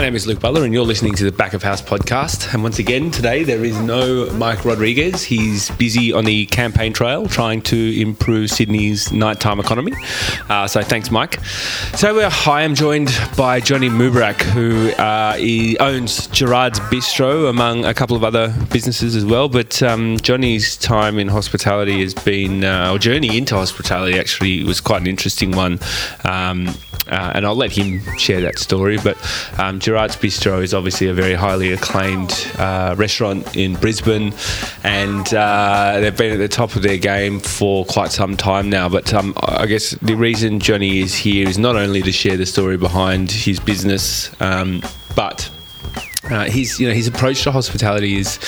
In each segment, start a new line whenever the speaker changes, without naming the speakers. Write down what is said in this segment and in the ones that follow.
My name is Luke Butler, and you're listening to the Back of House podcast. And once again, today there is no Mike Rodriguez. He's busy on the campaign trail trying to improve Sydney's nighttime economy. Uh, so thanks, Mike. So we're, I am joined by Johnny Mubarak, who uh, he owns Gerard's Bistro, among a couple of other businesses as well. But um, Johnny's time in hospitality has been, uh, or journey into hospitality actually was quite an interesting one. Um, uh, and I'll let him share that story. But um, Gerard's Bistro is obviously a very highly acclaimed uh, restaurant in Brisbane, and uh, they've been at the top of their game for quite some time now. But um, I guess the reason Johnny is here is not only to share the story behind his business, um, but uh, you know his approach to hospitality is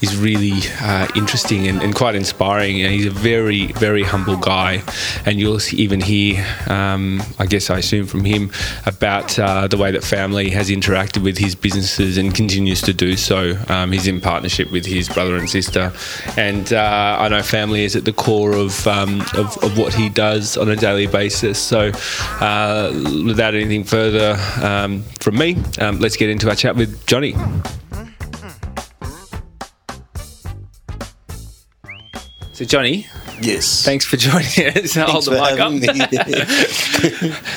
is really uh, interesting and, and, quite inspiring. And he's a very, very humble guy. And you'll even hear, um, I guess I assume from him, about uh, the way that family has interacted with his businesses and continues to do so. Um, he's in partnership with his brother and sister. And uh, I know family is at the core of, um, of, of, what he does on a daily basis. So uh, without anything further um, from me, um, let's get into our chat with Johnny. So, Johnny.
Yes.
Thanks for joining us.
Hold the mic
up.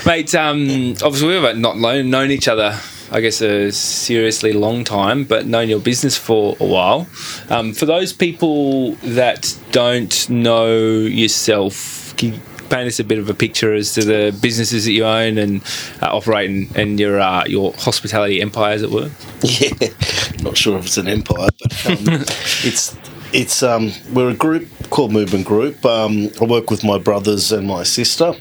Mate, um, obviously, we've not known, known each other, I guess, a seriously long time, but known your business for a while. Um, for those people that don't know yourself, can you paint us a bit of a picture as to the businesses that you own and uh, operate and, and your uh, your hospitality empire, as it were?
Yeah, not sure if it's an empire, but um, it's it's um, we're a group called Movement Group. Um, I work with my brothers and my sister.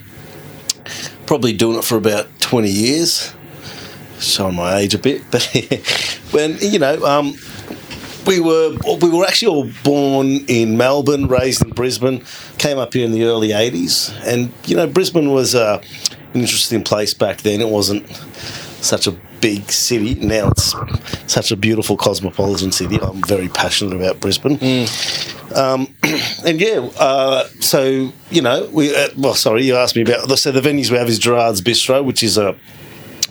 Probably doing it for about twenty years. Showing my age a bit, but when you know, um, we were we were actually all born in Melbourne, raised in Brisbane, came up here in the early '80s, and you know, Brisbane was uh, an interesting place back then. It wasn't such a big city. Now it's such a beautiful cosmopolitan city. I'm very passionate about Brisbane. Mm. Um, and yeah, uh, so you know, we uh, well, sorry, you asked me about. So the venues we have is Gerard's Bistro, which is a,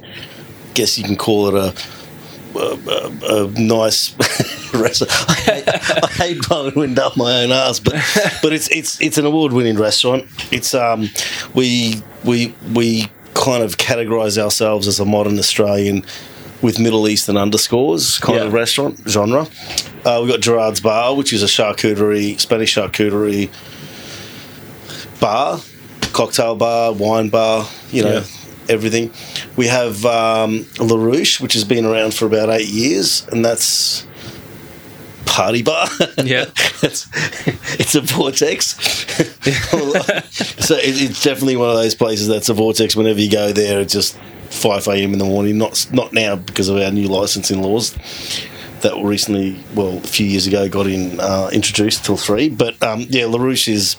I guess you can call it a. A, a, a nice restaurant. I hate, I hate blowing wind up my own ass, but but it's it's it's an award winning restaurant. It's um we we we kind of categorise ourselves as a modern Australian with Middle Eastern underscores kind yeah. of restaurant genre. Uh, we've got Gerard's Bar, which is a charcuterie, Spanish charcuterie bar, cocktail bar, wine bar, you know, yeah. everything. We have um, La Ruche, which has been around for about eight years, and that's party bar.
Yeah,
it's, it's a vortex. so it, it's definitely one of those places that's a vortex. Whenever you go there, it's just five a.m. in the morning. Not not now because of our new licensing laws that were recently, well, a few years ago, got in uh, introduced till three. But um, yeah, La Ruche is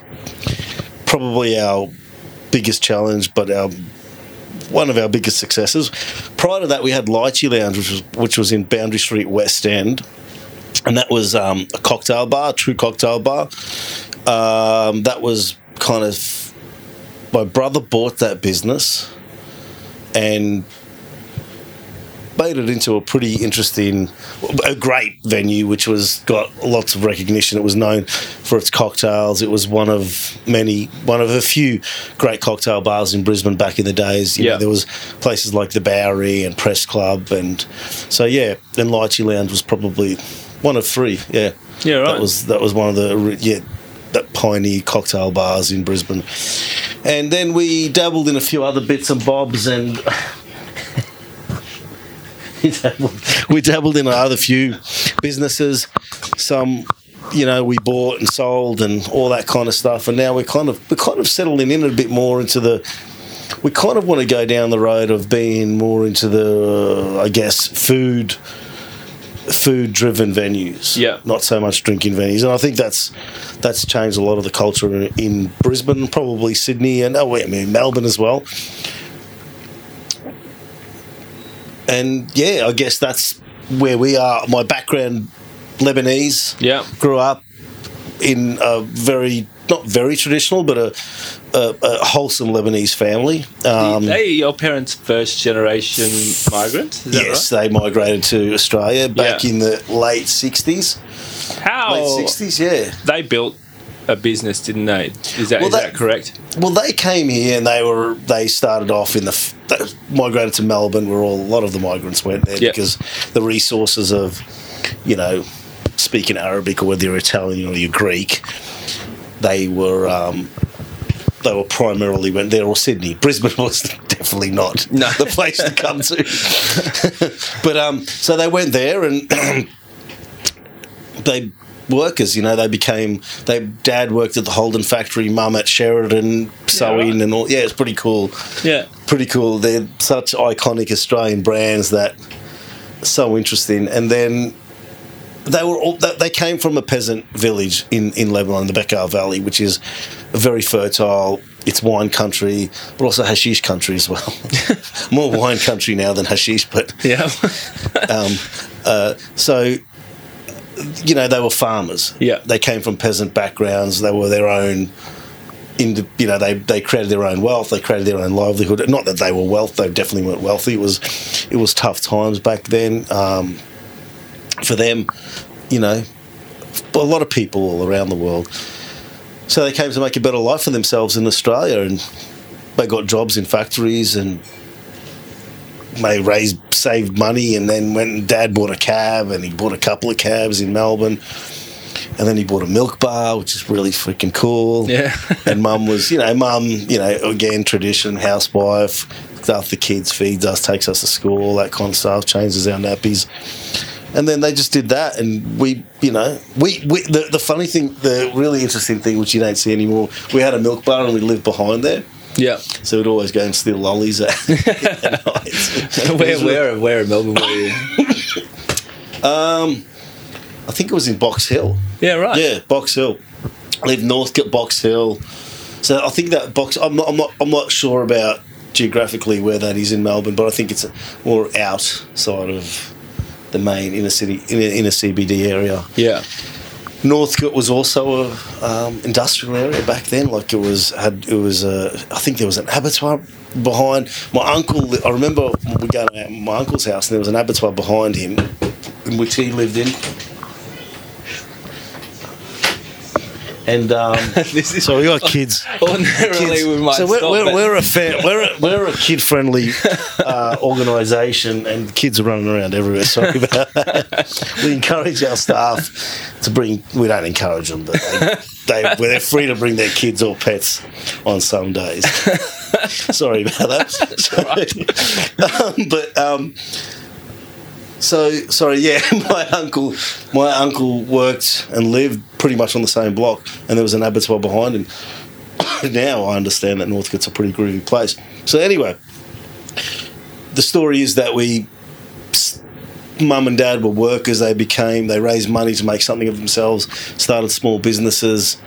probably our biggest challenge, but our one of our biggest successes. Prior to that, we had Lychee Lounge, which was which was in Boundary Street West End and that was um, a cocktail bar, true cocktail bar. Um, that was kind of my brother bought that business and made it into a pretty interesting, a great venue, which was got lots of recognition. It was known for its cocktails. It was one of many, one of a few great cocktail bars in Brisbane back in the days. You yeah, know, there was places like the Bowery and Press Club, and so yeah, and Lychee Lounge was probably one of three. Yeah,
yeah, right.
That was that was one of the yeah that pioneer cocktail bars in Brisbane, and then we dabbled in a few other bits and bobs and. we, dabbled, we dabbled in other few businesses. Some you know we bought and sold and all that kind of stuff and now we're kind of we're kind of settling in a bit more into the we kind of want to go down the road of being more into the i guess food food driven venues.
Yeah.
Not so much drinking venues. And I think that's that's changed a lot of the culture in Brisbane, probably Sydney and oh I mean Melbourne as well. And yeah, I guess that's where we are. My background Lebanese.
Yeah.
Grew up in a very not very traditional, but a, a, a wholesome Lebanese family. Um,
they your parents' first generation migrants?
Yes,
right?
they migrated to Australia back
Yeah.
in the late '60s.
How
Late '60s, yeah.
they built a business, didn't they? Is that
Well,
is
that-
that correct?
Well, they came here and they were they started off in the they migrated to Melbourne, where all a lot of the migrants went there
Yeah.
because the resources of you know speaking Arabic or whether you're Italian or you're Greek, they were um, they were primarily went there or Sydney. Brisbane was definitely not
No.
the place to come to. but um, so they went there and they workers, you know, they became they dad worked at the Holden factory, mum at Sheridan sewing
right.
and all yeah, it's pretty cool.
Yeah.
Pretty cool. They're such iconic Australian brands that so interesting. And then they were all they came from a peasant village in, in Lebanon, the Bekaa Valley, which is a very fertile. It's wine country, but also hashish country as well. More wine country now than hashish, but
Yeah.
um, uh, so you know they were farmers.
Yeah.
they came from peasant backgrounds. They were their own. In the, you know they they created their own wealth. They created their own livelihood. Not that they were wealthy; They definitely weren't wealthy. It was it was tough times back then um, for them. You know, a lot of people all around the world. So they came to make a better life for themselves in Australia, and they got jobs in factories and they raised saved money and then went and dad bought a cab and he bought a couple of cabs in Melbourne and then he bought a milk bar which is really freaking cool
Yeah.
and mum was you know mum you know again tradition housewife after the kids feeds us takes us to school all that kind of stuff changes our nappies and then they just did that and we you know we, we the, the funny thing the really interesting thing which you don't see anymore we had a milk bar and we lived behind there
yeah.
so we'd always go and steal lollies at.
Where where where in Melbourne were you?
Um, I think it was in Box Hill.
Yeah, right.
Yeah, Box Hill. I live Northcote, Box Hill. So I think that Box. I'm not. I'm not. I'm not sure about geographically where that is in Melbourne, but I think it's more outside of the main inner city, inner, inner CBD area.
Yeah.
Northcote was also a um, industrial area back then. Like it was had it was a. I think there was an abattoir behind my uncle. I remember we going to my uncle's house and there was an abattoir behind him, in which he lived in. And um,
This is
so we got kids.
ordinarily
kids.
we might
so we're,
stop,
we're, we're a fair, we're a, we're a kid friendly uh, organisation, and kids are running around everywhere. Sorry about that. We encourage our staff to bring. We don't encourage them, but they, they they're free to bring their kids or pets on some days. Sorry about that. um, but um, so sorry, yeah. My uncle, my uncle worked and lived pretty much on the same block, and there was an abattoir behind him. now I understand that Northcote's a pretty groovy place. So anyway, the story is that we, mum and dad were workers. They became, they raised money to make something of themselves. Started small businesses,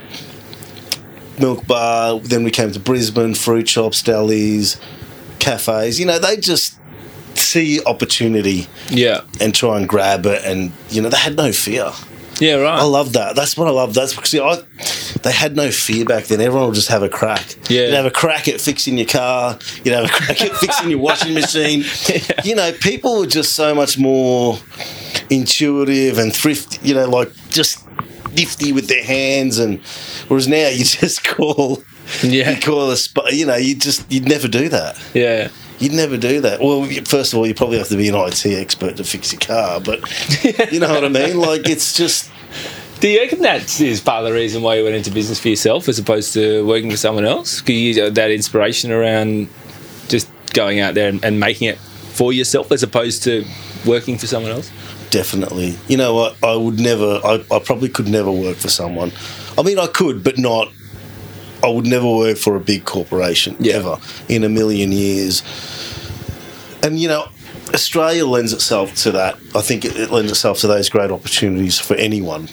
milk bar. Then we came to Brisbane, fruit shops, delis, cafes. You know, they just see opportunity
Yeah.
and try and grab it, and you know, they had no fear.
Yeah, right.
I love that. That's what I love. That's because I, they had no fear back then. Everyone would just have a crack.
Yeah.
You'd have a crack at fixing your car. You'd have a crack at fixing your washing machine. You know, people were just so much more intuitive and thrifty. You know, like just nifty with their hands. And whereas now you just call.
Yeah.
You call a sp- You know, you just you'd never do that.
yeah.
You'd never do that. Well, first of all, you probably have to be an IT expert to fix your car, but you know what I mean. Like it's just
Do you reckon that is part of the reason why you went into business for yourself as opposed to working for someone else? Because you that inspiration around just going out there and, and making it for yourself as opposed to working for someone else?
Definitely. You know what? I would never. I, I probably could never work for someone. I mean, I could, but not. I would never work for a big corporation
Yeah.
ever in a million years. And you know, Australia lends itself to that. I think it, it lends itself to those great opportunities for anyone,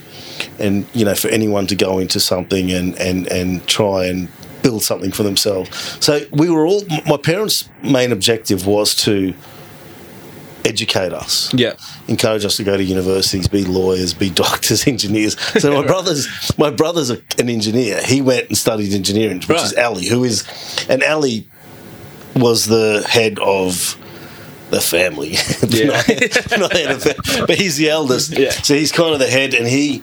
and you know, for anyone to go into something and and and try and build something for themselves. So we were all. My parents' main objective was to educate us
Yeah.
encourage us to go to universities, be lawyers, be doctors, engineers. So my brother's my brother's a, an engineer. He went and studied engineering, which is Ali, who is, and Ali was the head of the family.
Yeah.
not, not head of but he's the eldest.
Yeah.
So he's kind of the head, and he.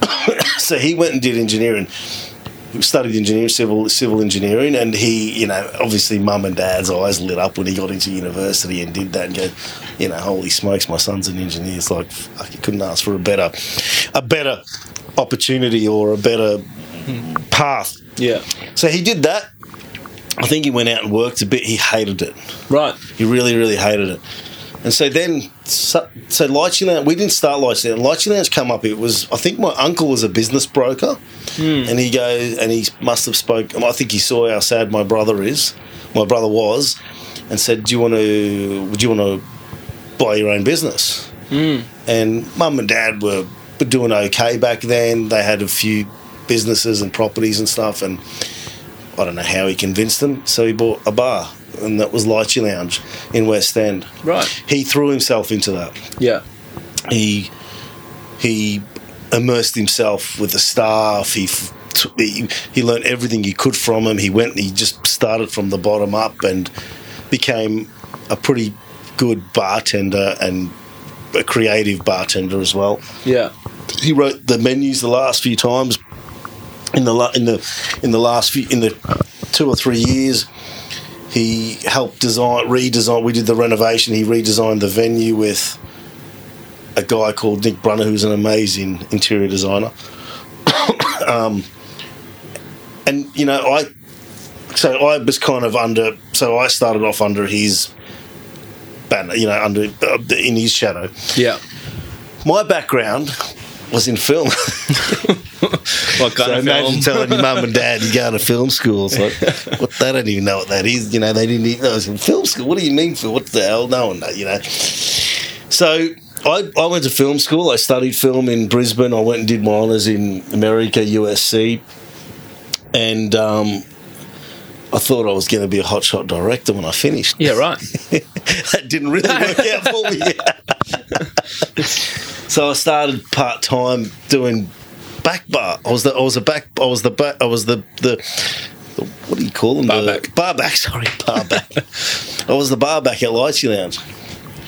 so he went and did engineering. Studied engineering, civil civil engineering, and he, you know, obviously, mum and dad's eyes lit up when he got into university and did that, and go, you know, holy smokes, my son's an engineer. It's like fuck, you couldn't ask for a better, a better opportunity or a better path.
Yeah.
So he did that. I think he went out and worked a bit. He hated it.
Right.
He really, really hated it. And so then, so, so Lychee Lounge, we didn't start Lychee Lounge. Lychee Lounge come up, it was, I think my uncle was a business broker. Hmm. And he goes, and he must have spoke, I think he saw how sad my brother is, my brother was, and said, do you want to, would you want to buy your own business? Hmm. And mum and dad were, were doing okay back then. They had a few businesses and properties and stuff. And I don't know how he convinced them. So he bought a bar, and that was Lychee Lounge in West End.
Right.
He threw himself into that.
Yeah.
He he immersed himself with the staff. He he, he learned everything he could from him. He went. He just started from the bottom up and became a pretty good bartender and a creative bartender as well
Yeah.
he wrote the menus the last few times in the in the in the last few in the two or three years he helped design redesign we did the renovation. He redesigned the venue with a guy called Nick Brunner who's an amazing interior designer. Um, and you know I so I was kind of under so I started off under his banner you know under uh, in his shadow.
Yeah.
my background was in film.
What kind
so
of
imagine
film?
telling your mum and dad you go to film school. It's like, what, they don't even know what that is. You know, they didn't even know I was in film school. What do you mean for what the hell? No one knows, you know. So I, I went to film school. I studied film in Brisbane. I went and did my honours in America, USC. And um, I thought I was going to be a hotshot director when I finished.
Yeah. Right.
that didn't really work out for me. so I started part time doing back bar. I was the I was a back I was the back I was the the, the what do you call them?
Bar
the,
back.
Bar back. Sorry, bar back. I was the bar back at Lychee Lounge.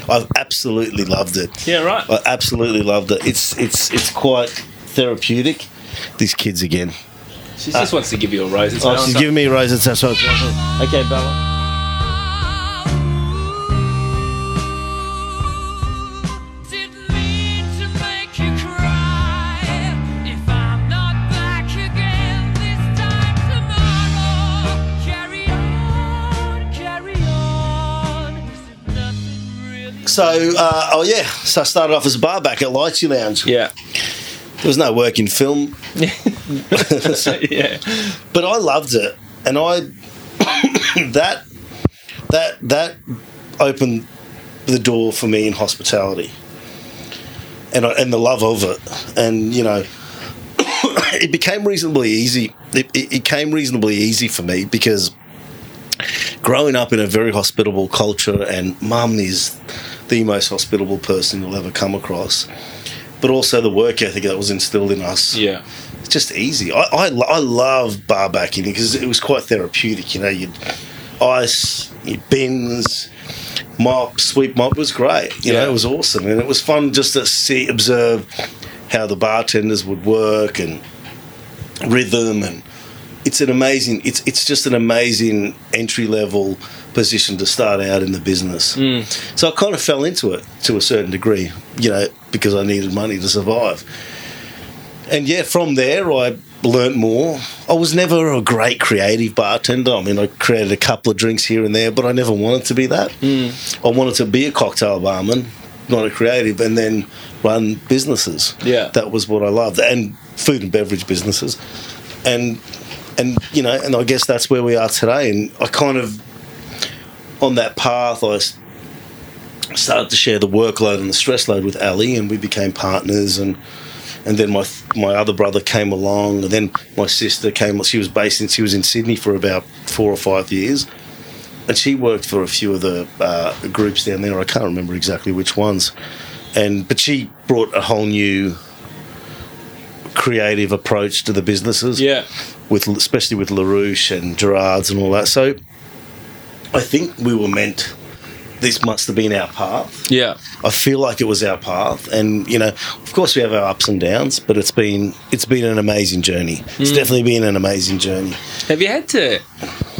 I've absolutely loved it.
Yeah. Right.
I absolutely loved it. It's it's it's quite therapeutic. These kids again.
She just wants to give you a rose. It's
Oh, she's giving me a rose. That's what. Okay, Bella. So, uh, oh yeah, so I started off as a bar back at Lychee Lounge.
Yeah.
There was no work in film,
yeah.
but I loved it, and I that that that opened the door for me in hospitality, and I, and the love of it, and you know, it became reasonably easy. It, it, it came reasonably easy for me because growing up in a very hospitable culture, and mum is the most hospitable person you'll ever come across. But also the work ethic that was instilled in us
Yeah.
it's just easy. I, I, I love bar backing because it was quite therapeutic. You know, you'd ice, you'd bins, mop, sweep mop. Was great. You know, it was awesome. And it was fun just to see, observe how the bartenders would work and rhythm. And it's an amazing, it's, it's just an amazing entry level position to start out in the business. Mm. So I kind of fell into it to a certain degree, you know, because I needed money to survive and yeah, from there I learnt more. I was never a great creative bartender. I mean, I created a couple of drinks here and there, but I never wanted to be that. Mm. I wanted to be a cocktail barman, not a creative, and then run businesses.
Yeah.
that was what I loved, and food and beverage businesses, and and you know, and I guess that's where we are today. And I kind of on that path, I started to share the workload and the stress load with Ali, and we became partners. And and then my my other brother came along, and then my sister came. She was based in she was in Sydney for about four or five years, and she worked for a few of the uh, groups down there. I can't remember exactly which ones, and but she brought a whole new creative approach to the businesses.
Yeah.
with especially with La Ruche and Gerards and all that. So I think we were meant. This must have been our path.
Yeah.
I feel like it was our path, and you know, of course, we have our ups and downs, but it's been it's been an amazing journey. It's hmm. definitely been an amazing journey.
Have you had to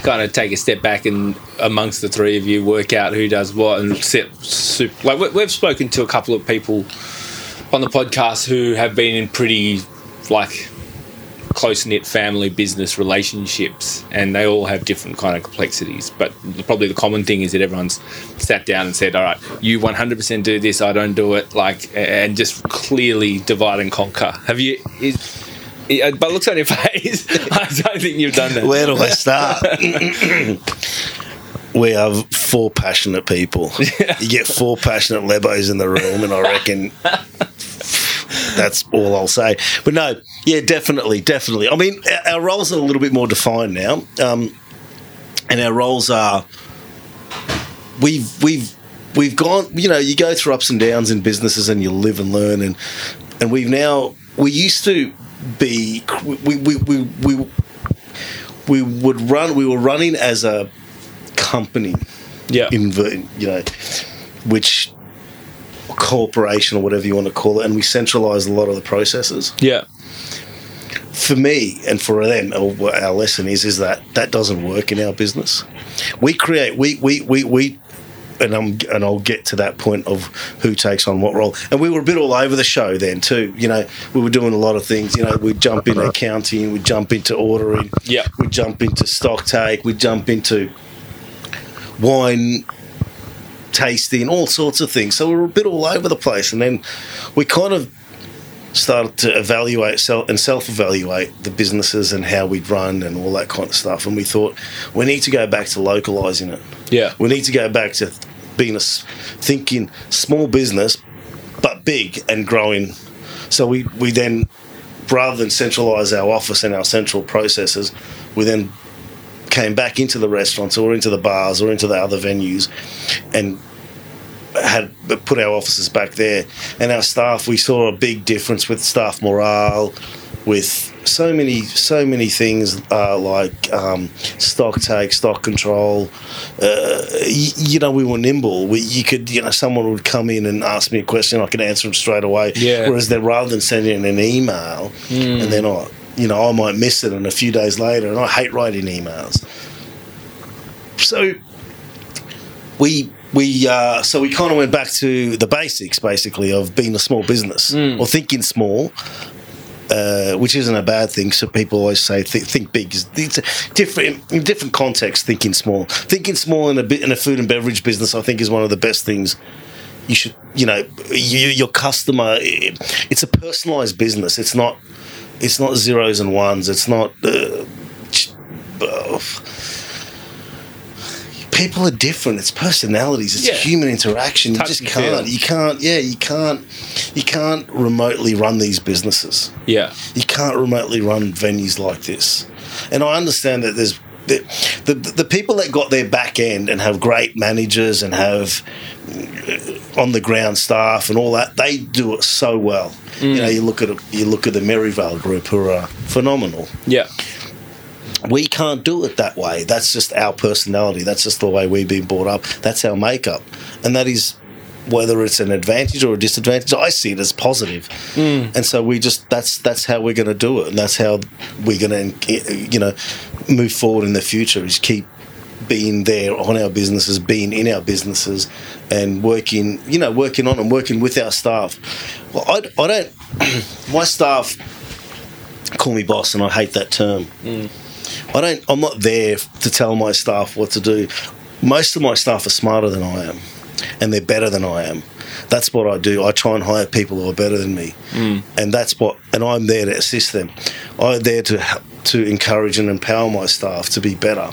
kind of take a step back and amongst the three of you work out who does what and set soup? Like we've spoken to a couple of people on the podcast who have been in pretty like close knit family business relationships, and they all have different kind of complexities. But probably the common thing is that everyone's sat down and said, "All right, you 100% do this, I don't do it," like, and just clearly divide and conquer. Have you? Is, but looks on your face. I don't think you've done that.
Where do I start? we have four passionate people. You get four passionate lebos in the room, and I reckon that's all I'll say. But no, yeah, definitely, definitely. I mean, our- roles are a little bit more defined now, um, and our roles are we've we've we've gone. You know, you go through ups and downs in businesses, and you live and learn, and and we've now we used to be we we we. we we would run. We were running as a company,
Yeah.
in you know, which corporation or whatever you want to call it, and we centralize a lot of the processes.
yeah.
For me and for them, our lesson is is that that doesn't work in our business. We create. We we we we. And I'm and I'll get to that point of who takes on what role. And we were a bit all over the show then too. You know, we were doing a lot of things. You know, we'd jump into accounting, we'd jump into ordering,
Yeah.
we jump into stock take, we jump into wine tasting, all sorts of things. So we were a bit all over the place, and then we kind of started to evaluate self and self-evaluate the businesses and how we'd run and all that kind of stuff. And we thought we need to go back to localizing it.
Yeah.
We need to go back to being a thinking small business, but big and growing. So we we then rather than centralize our office and our central processes, we then came back into the restaurants or into the bars or into the other venues and had put our offices back there. And our staff we saw a big difference with staff morale with so many so many things uh, like um, stock take stock control. Uh, y- you know we were nimble. We, you could you know someone would come in and ask me a question I could answer them straight away.
Yeah.
whereas then rather than sending an email and then I you know I might miss it and a few days later and I hate writing emails so we we uh, so we kind of went back to the basics basically of being a small business or thinking small uh, which isn't a bad thing. So people always say th- think big. It's different in different contexts. Thinking small, thinking small in a bit in a food and beverage business, I think is one of the best things. You should, you know, you, your customer. It's a personalized business. It's not. It's not zeros and ones. It's not. Uh, people are different. It's personalities. It's
Yeah.
human interaction. You just can't. You can't. Yeah, you can't. You can't remotely run these businesses.
Yeah.
You can't remotely run venues like this. And I understand that there's the, the the people that got their back end and have great managers and have uh, on the ground staff and all that they do it so well. You mm. know, you look at you look at the Maryvale group who are phenomenal.
Yeah.
We can't do it that way. That's just our personality. That's just the way we've been brought up. That's our makeup, and that is whether it's an advantage or a disadvantage. I see it as positive, mm. and so we just that's that's how we're going to do it, and that's how we're going to you know move forward in the future. Is keep being there on our businesses, being in our businesses, and working you know working on and working with our staff. Well, I, I don't. my staff call me boss, and I hate that term. Mm. I don't. I'm not there to tell my staff what to do. Most of my staff are smarter than I am, and they're better than I am. That's what I do. I try and hire people who are better than me, mm. and that's what. And I'm there to assist them. I'm there to help- to encourage and empower my staff to be better.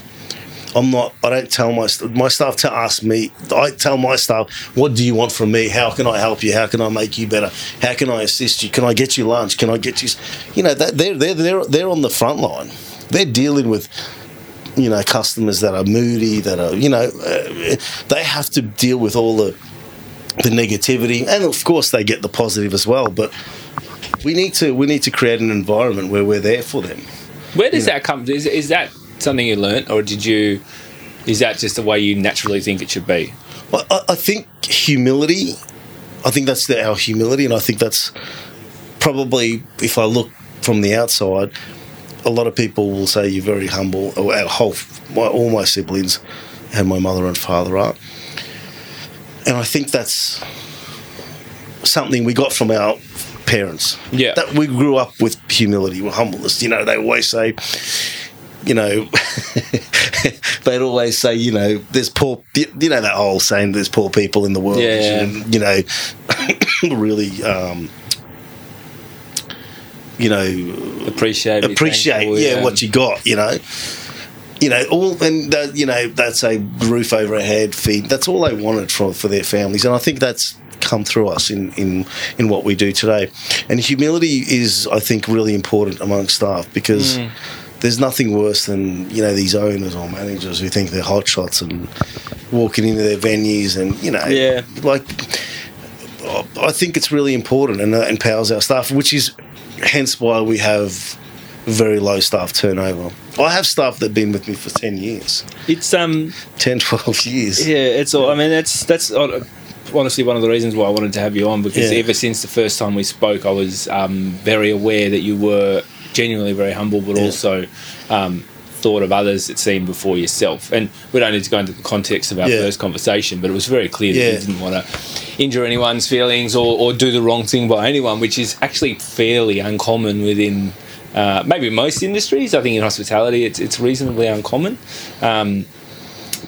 I'm not. I don't tell my my staff to ask me. I tell my staff, "What do you want from me? How can I help you? How can I make you better? How can I assist you? Can I get you lunch? Can I get you?" You know, that they're they're they're they're on the front line. They're dealing with you know customers that are moody, that are you know uh, they have to deal with all the the negativity, and of course they get the positive as well. But we need to we need to create an environment where we're there for them.
Where does that come? Is, is that something you learnt, or did you? Is that just the way you naturally think it should be?
I, I- I think humility. I think that's the, our humility, and I think that's probably if I look from the outside, a lot of people will say you're very humble. Or Our whole, my, all my siblings, and my mother and father are, and I think that's something we got from our parents.
Yeah.
that we grew up with humility, with humbleness. You know, they always say, you know, they'd always say, you know, there's poor, you know, that old saying, there's poor people in the world.
Yeah.
And, you know, really, um, you know,
Appreciate.
appreciate, yeah, what you got, you know. You know, all and that, you know that's a roof over our head, feed. That's all they wanted for for their families, and I think that's come through us in in in what we do today. And humility is, I think, really important among staff because
Mm.
there's nothing worse than you know these owners or managers who think they're hot shots and walking into their venues and you know,
Yeah.
like I think it's really important and that empowers our staff, which is hence why we have very low staff turnover. I have staff that have been with me for 10 years,
It's um
10, 12 years.
yeah, it's all. I mean, that's that's uh, honestly one of the reasons why I wanted to have you on because
Yeah.
ever since the first time we spoke, I was um, very aware that you were genuinely very humble, but
Yeah.
also um, thought of others. It seemed before yourself, and we don't need to go into the context of our
Yeah.
first conversation, but it was very clear that
Yeah.
you didn't want to injure anyone's feelings or, or do the wrong thing by anyone, which is actually fairly uncommon within. Uh, maybe most industries. I think in hospitality, it's it's reasonably uncommon. Um,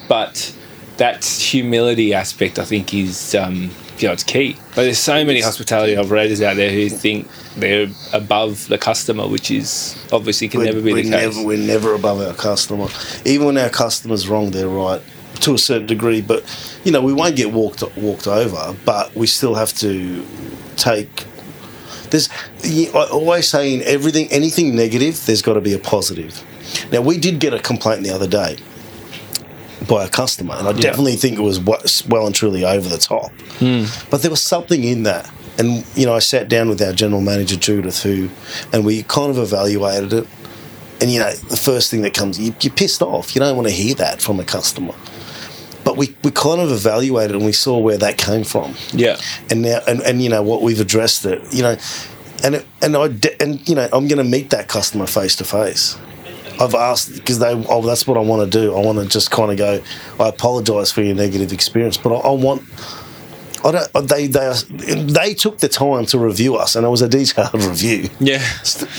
but that humility aspect, I think, is um, you know it's key. But there's so many hospitality operators out there who think they're above the customer, which is obviously can never be the case.
never, we're never above our customer. Even when our customer's wrong, they're right to a certain degree. But, you know, we won't get walked, walked over, but we still have to take. There's, I always say in everything, anything negative, there's got to be a positive. Now, we did get a complaint the other day by a customer, and I definitely think it was well and truly over the top. Hmm. But there was something in that. And, you know, I sat down with our general manager, Judith, who, and we kind of evaluated it. And, you know, the first thing that comes, you, you're pissed off. You don't want to hear that from a customer. But we, we kind of evaluated and we saw where that came from
yeah,
and now and, and you know what we've addressed it you know and it, and I de- and you know I'm going to meet that customer face to face I've asked because they oh that's what I want to do I want to just kind of go I apologize for your negative experience but I, I want I don't uh, they they are, they took the time to review us and it was a detailed review
yeah,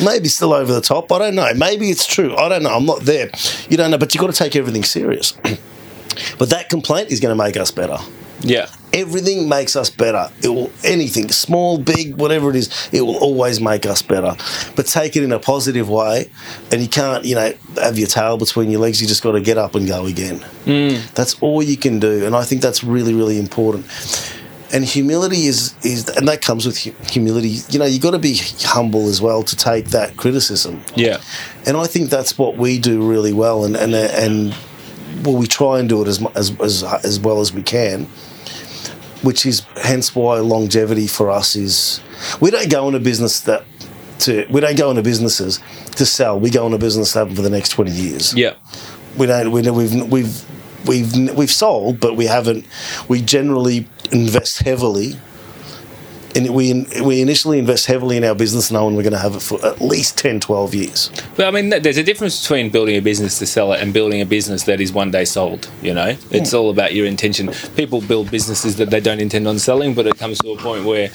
maybe still over the top. I don't know. Maybe it's true. I don't know. I'm not there. You don't know, but you've got to take everything serious. but that complaint is going to make us better.
Yeah,
Everything makes us better. It will anything, small, big, whatever it is, it will always make us better. But take it in a positive way, and you can't, you know, have your tail between your legs. You just got to get up and go again. Mm. That's all you can do, and I think that's really, really important. And humility is is, and that comes with humility. You know, you got to be humble as well to take that criticism.
yeah,
And I think that's what we do really well, and and and well, we try and do it as as as, as well as we can. Which is hence why longevity for us is we don't go into business that to we don't go into businesses to sell. We go into business to have them for the next twenty years.
yeah,
We don't. We, we've we've we've we've sold, but we haven't. We generally invest heavily. And we we initially invest heavily in our business knowing we're going to have it for at least 10, 12 years.
But I mean, there's a difference between building a business to sell it and building a business that is one day sold. You know, hmm. it's all about your intention. People build businesses that they don't intend on selling, but it comes to a point where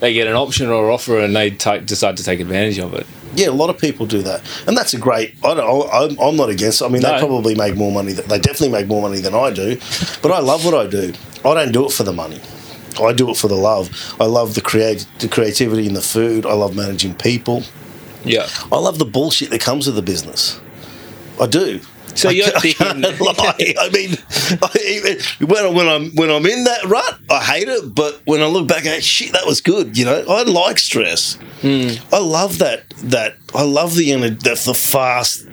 they get an option or offer and they decide to take advantage of it.
Yeah, a lot of people do that, and that's a great. I don't. I'm, I'm not against. It. I mean,
No.
they probably make more money. Than, they definitely make more money than I do, but I love what I do. I don't do it for the money. I do it for the love. I love the create, the creativity in the food. I love managing people.
Yeah.
I love the bullshit that comes with the business. I do.
So
I
you're
can't- I. I mean, I, when, I- when I'm when I'm in that rut, I hate it. But when I look back, at shit, that was good. You know, I like stress.
Hmm.
I love that. That I love the the, the fast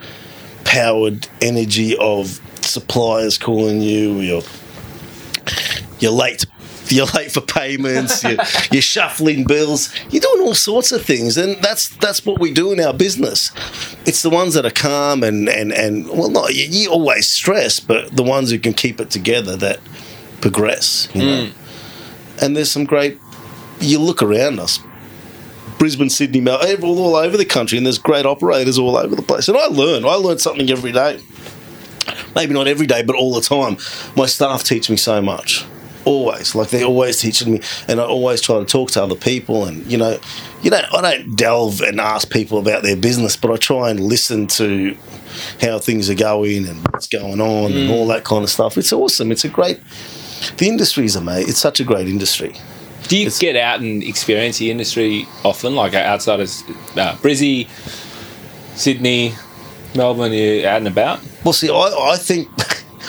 powered energy of suppliers calling you. You're you're late. You're late for payments. You're, you're shuffling bills. You're doing all sorts of things, and that's that's what we do in our business. It's the ones that are calm and and and well, not you, you always stress, but the ones who can keep it together that progress. You know? Mm. And there's some great. You look around us, Brisbane, Sydney, Melbourne, all over the country, and there's great operators all over the place. And I learn. I learn something every day. Maybe not every day, but all the time. My staff teach me so much. Always, like they're always teaching me, and I always try to talk to other people. And you know, you know, I don't delve and ask people about their business, but I try and listen to how things are going and what's going on and all that kind of stuff. It's awesome. It's a great. The industry is amazing. It's such a great industry.
Do you
It's-
get out and experience the industry often, like outside of uh, Brizzy, Sydney, Melbourne? you're out and about?
Well, see, I, I think,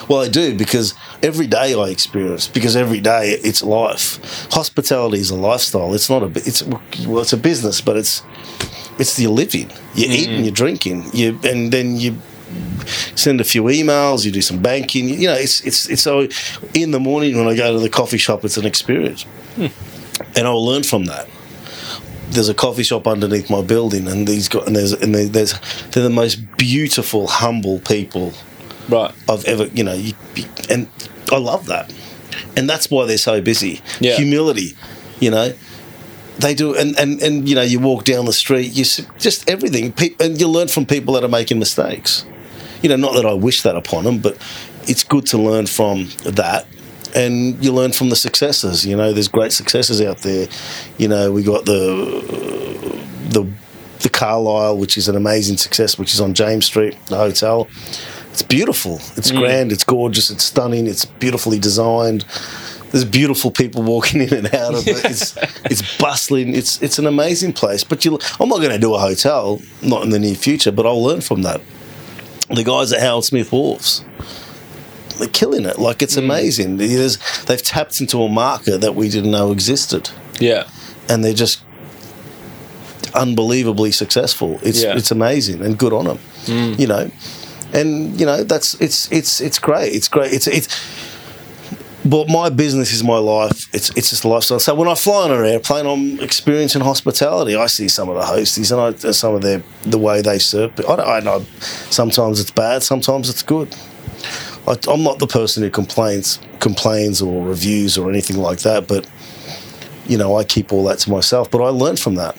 well, I do because every day I experience because every day it's life. Hospitality is a lifestyle. It's not a. It's well, it's a business, but it's it's the living. You're mm. eating, you're drinking, you and then you send a few emails. You do some banking. You know, it's it's it's so. In the morning when I go to the coffee shop, it's an experience, hmm. and I'll learn from that there's a coffee shop underneath my building, and these got and there's and there- there's they're the most beautiful, humble people
Right.
I've ever you know, you, and I love that, and that's why they're so busy.
Yeah.
Humility, you know. They do, and, and, and you know, you walk down the street, you just everything, Pe- and you learn from people that are making mistakes. You know, not that I wish that upon them, but it's good to learn from that, and you learn from the successes. You know, there's great successes out there. You know, we got the the the Calile, which is an amazing success, which is on James Street, the hotel. It's beautiful. It's mm. grand. It's gorgeous. It's stunning. It's beautifully designed. There's beautiful people walking in and out of it. It's it's bustling. It's it's an amazing place. But you, I'm not going to do a hotel, not in the near future. But I'll learn from that. The guys at Howard Smith Wharfs, they're killing it. Like it's mm. amazing. There's, they've tapped into a market that we didn't know existed
Yeah.
and they're just unbelievably successful. It's
Yeah.
it's amazing and good on them, mm. you know. And you know that's it's it's it's great. It's great. It's it's. But my business is my life. It's it's just a lifestyle. So when I fly on an airplane, I'm experiencing hospitality. I see some of the hosties and I, some of their the way they serve. I, don't, I know sometimes it's bad, sometimes it's good. I, I'm not the person who complains complains or reviews or anything like that. But you know, I keep all that to myself. But I learned from that.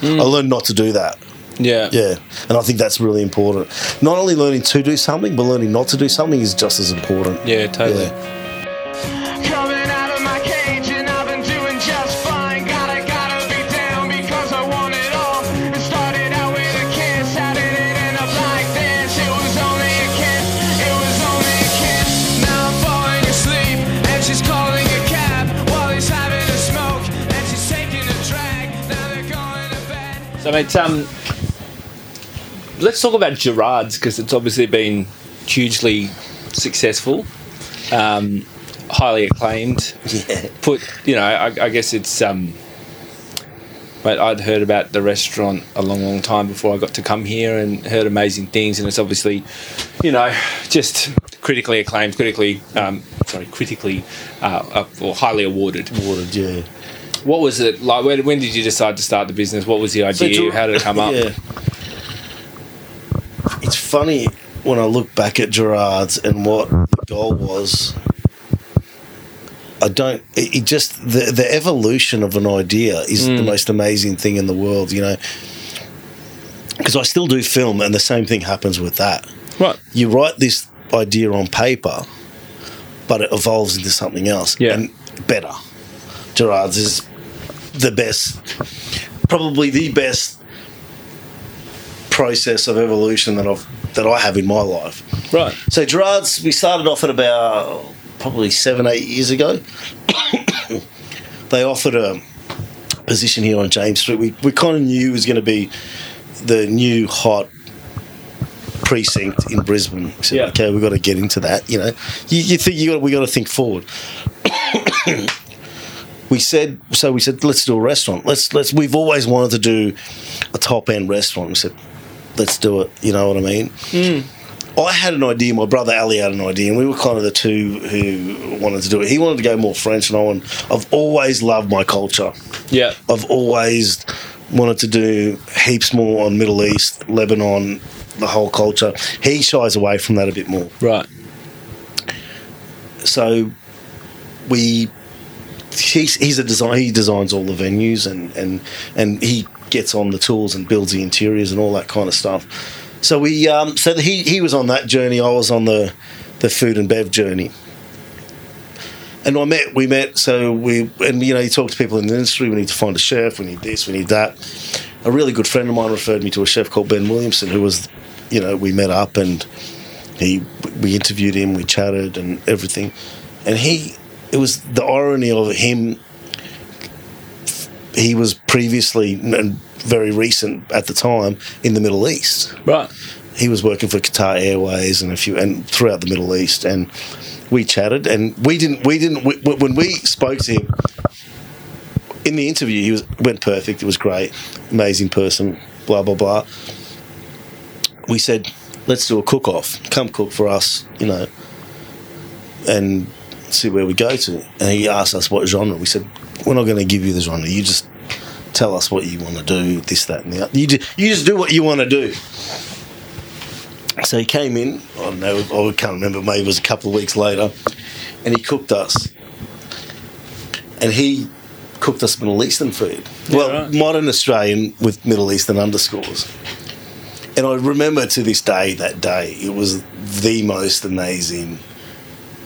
Mm. I learned not to do that.
Yeah.
Yeah, and I think that's really important. Not only learning to do something, but learning not to do something is just as important.
Yeah, totally.
Yeah.
Coming out of my cage and I've been doing just fine. Gotta, gotta be down because I want it all. It started out with a kiss, how did it end up like this? It was only a kiss, it was only a kiss. Now I'm falling asleep and she's calling a cab while he's having a smoke and she's taking a drag. Now they're going to bed.
So, mate, um, let's talk about Gerard's because it's obviously been hugely successful, um, highly acclaimed.
Yeah.
Put, you know, I, I guess it's. Um, but I'd heard about the restaurant a long, long time before I got to come here and heard amazing things. And it's obviously, you know, just critically acclaimed, critically, um, sorry, critically uh, or highly awarded.
Watered, yeah.
What was it like? When, when did you decide to start the business? What was the idea?
Ger-
How did it come up?
Yeah. Funny when I look back at Gerard's and what the goal was. I don't. It, just the the evolution of an idea is the mm. most amazing thing in the world. You know, because I still do film, and the same thing happens with that.
Right.
You write this idea on paper, but it evolves into something else
Yeah.
and better. Gerard's is the best, probably the best process of evolution that I've that I have in my life.
Right.
So Gerard's, we started off at about probably seven, eight years ago. they offered a position here on James Street. We we kind of knew it was going to be the new hot precinct in Brisbane. Said,
Yeah.
okay, we've got to get into that. You know, you, you think you got we got to think forward. we said so. We said let's do a restaurant. Let's let's. We've always wanted to do a top end restaurant. We said let's do it. You know what I mean? Hmm. I had an idea. My brother Ali had an idea, and we were kind of the two who wanted to do it. He wanted to go more French, and I want. I've always loved my culture.
Yeah.
I've always wanted to do heaps more on Middle East, Lebanon, the whole culture. He shies away from that a bit more.
Right.
So we he's, he's a design he designs all the venues and, and and he gets on the tools and builds the interiors and all that kind of stuff. So we um, so he he was on that journey. I was on the the food and bev journey. And I met, we met, so we, and you know, you talk to people in the industry, we need to find a chef, we need this, we need that. A really good friend of mine referred me to a chef called Ben Williamson, who was, you know, we met up and he, we interviewed him, we chatted and everything. And he, it was the irony of him, he was previously and very recent at the time in the Middle East.
Right.
he was working for Qatar Airways and a few and throughout the Middle East and we chatted and we didn't we didn't we, when we spoke to him in the interview he was went perfect it was great amazing person blah blah blah. We said let's do a cook off come cook for us you know and see where we go to. And he asked us what genre. We said we're not going to give you the genre you just tell us what you want to do this that and the other you, ju- you just do what you want to do so he came in, I don't know, I can't remember, maybe it was a couple of weeks later, and he cooked us. And he cooked us Middle Eastern food. well,
right.
modern Australian with Middle Eastern underscores. And I remember to this day, that day, it was the most amazing.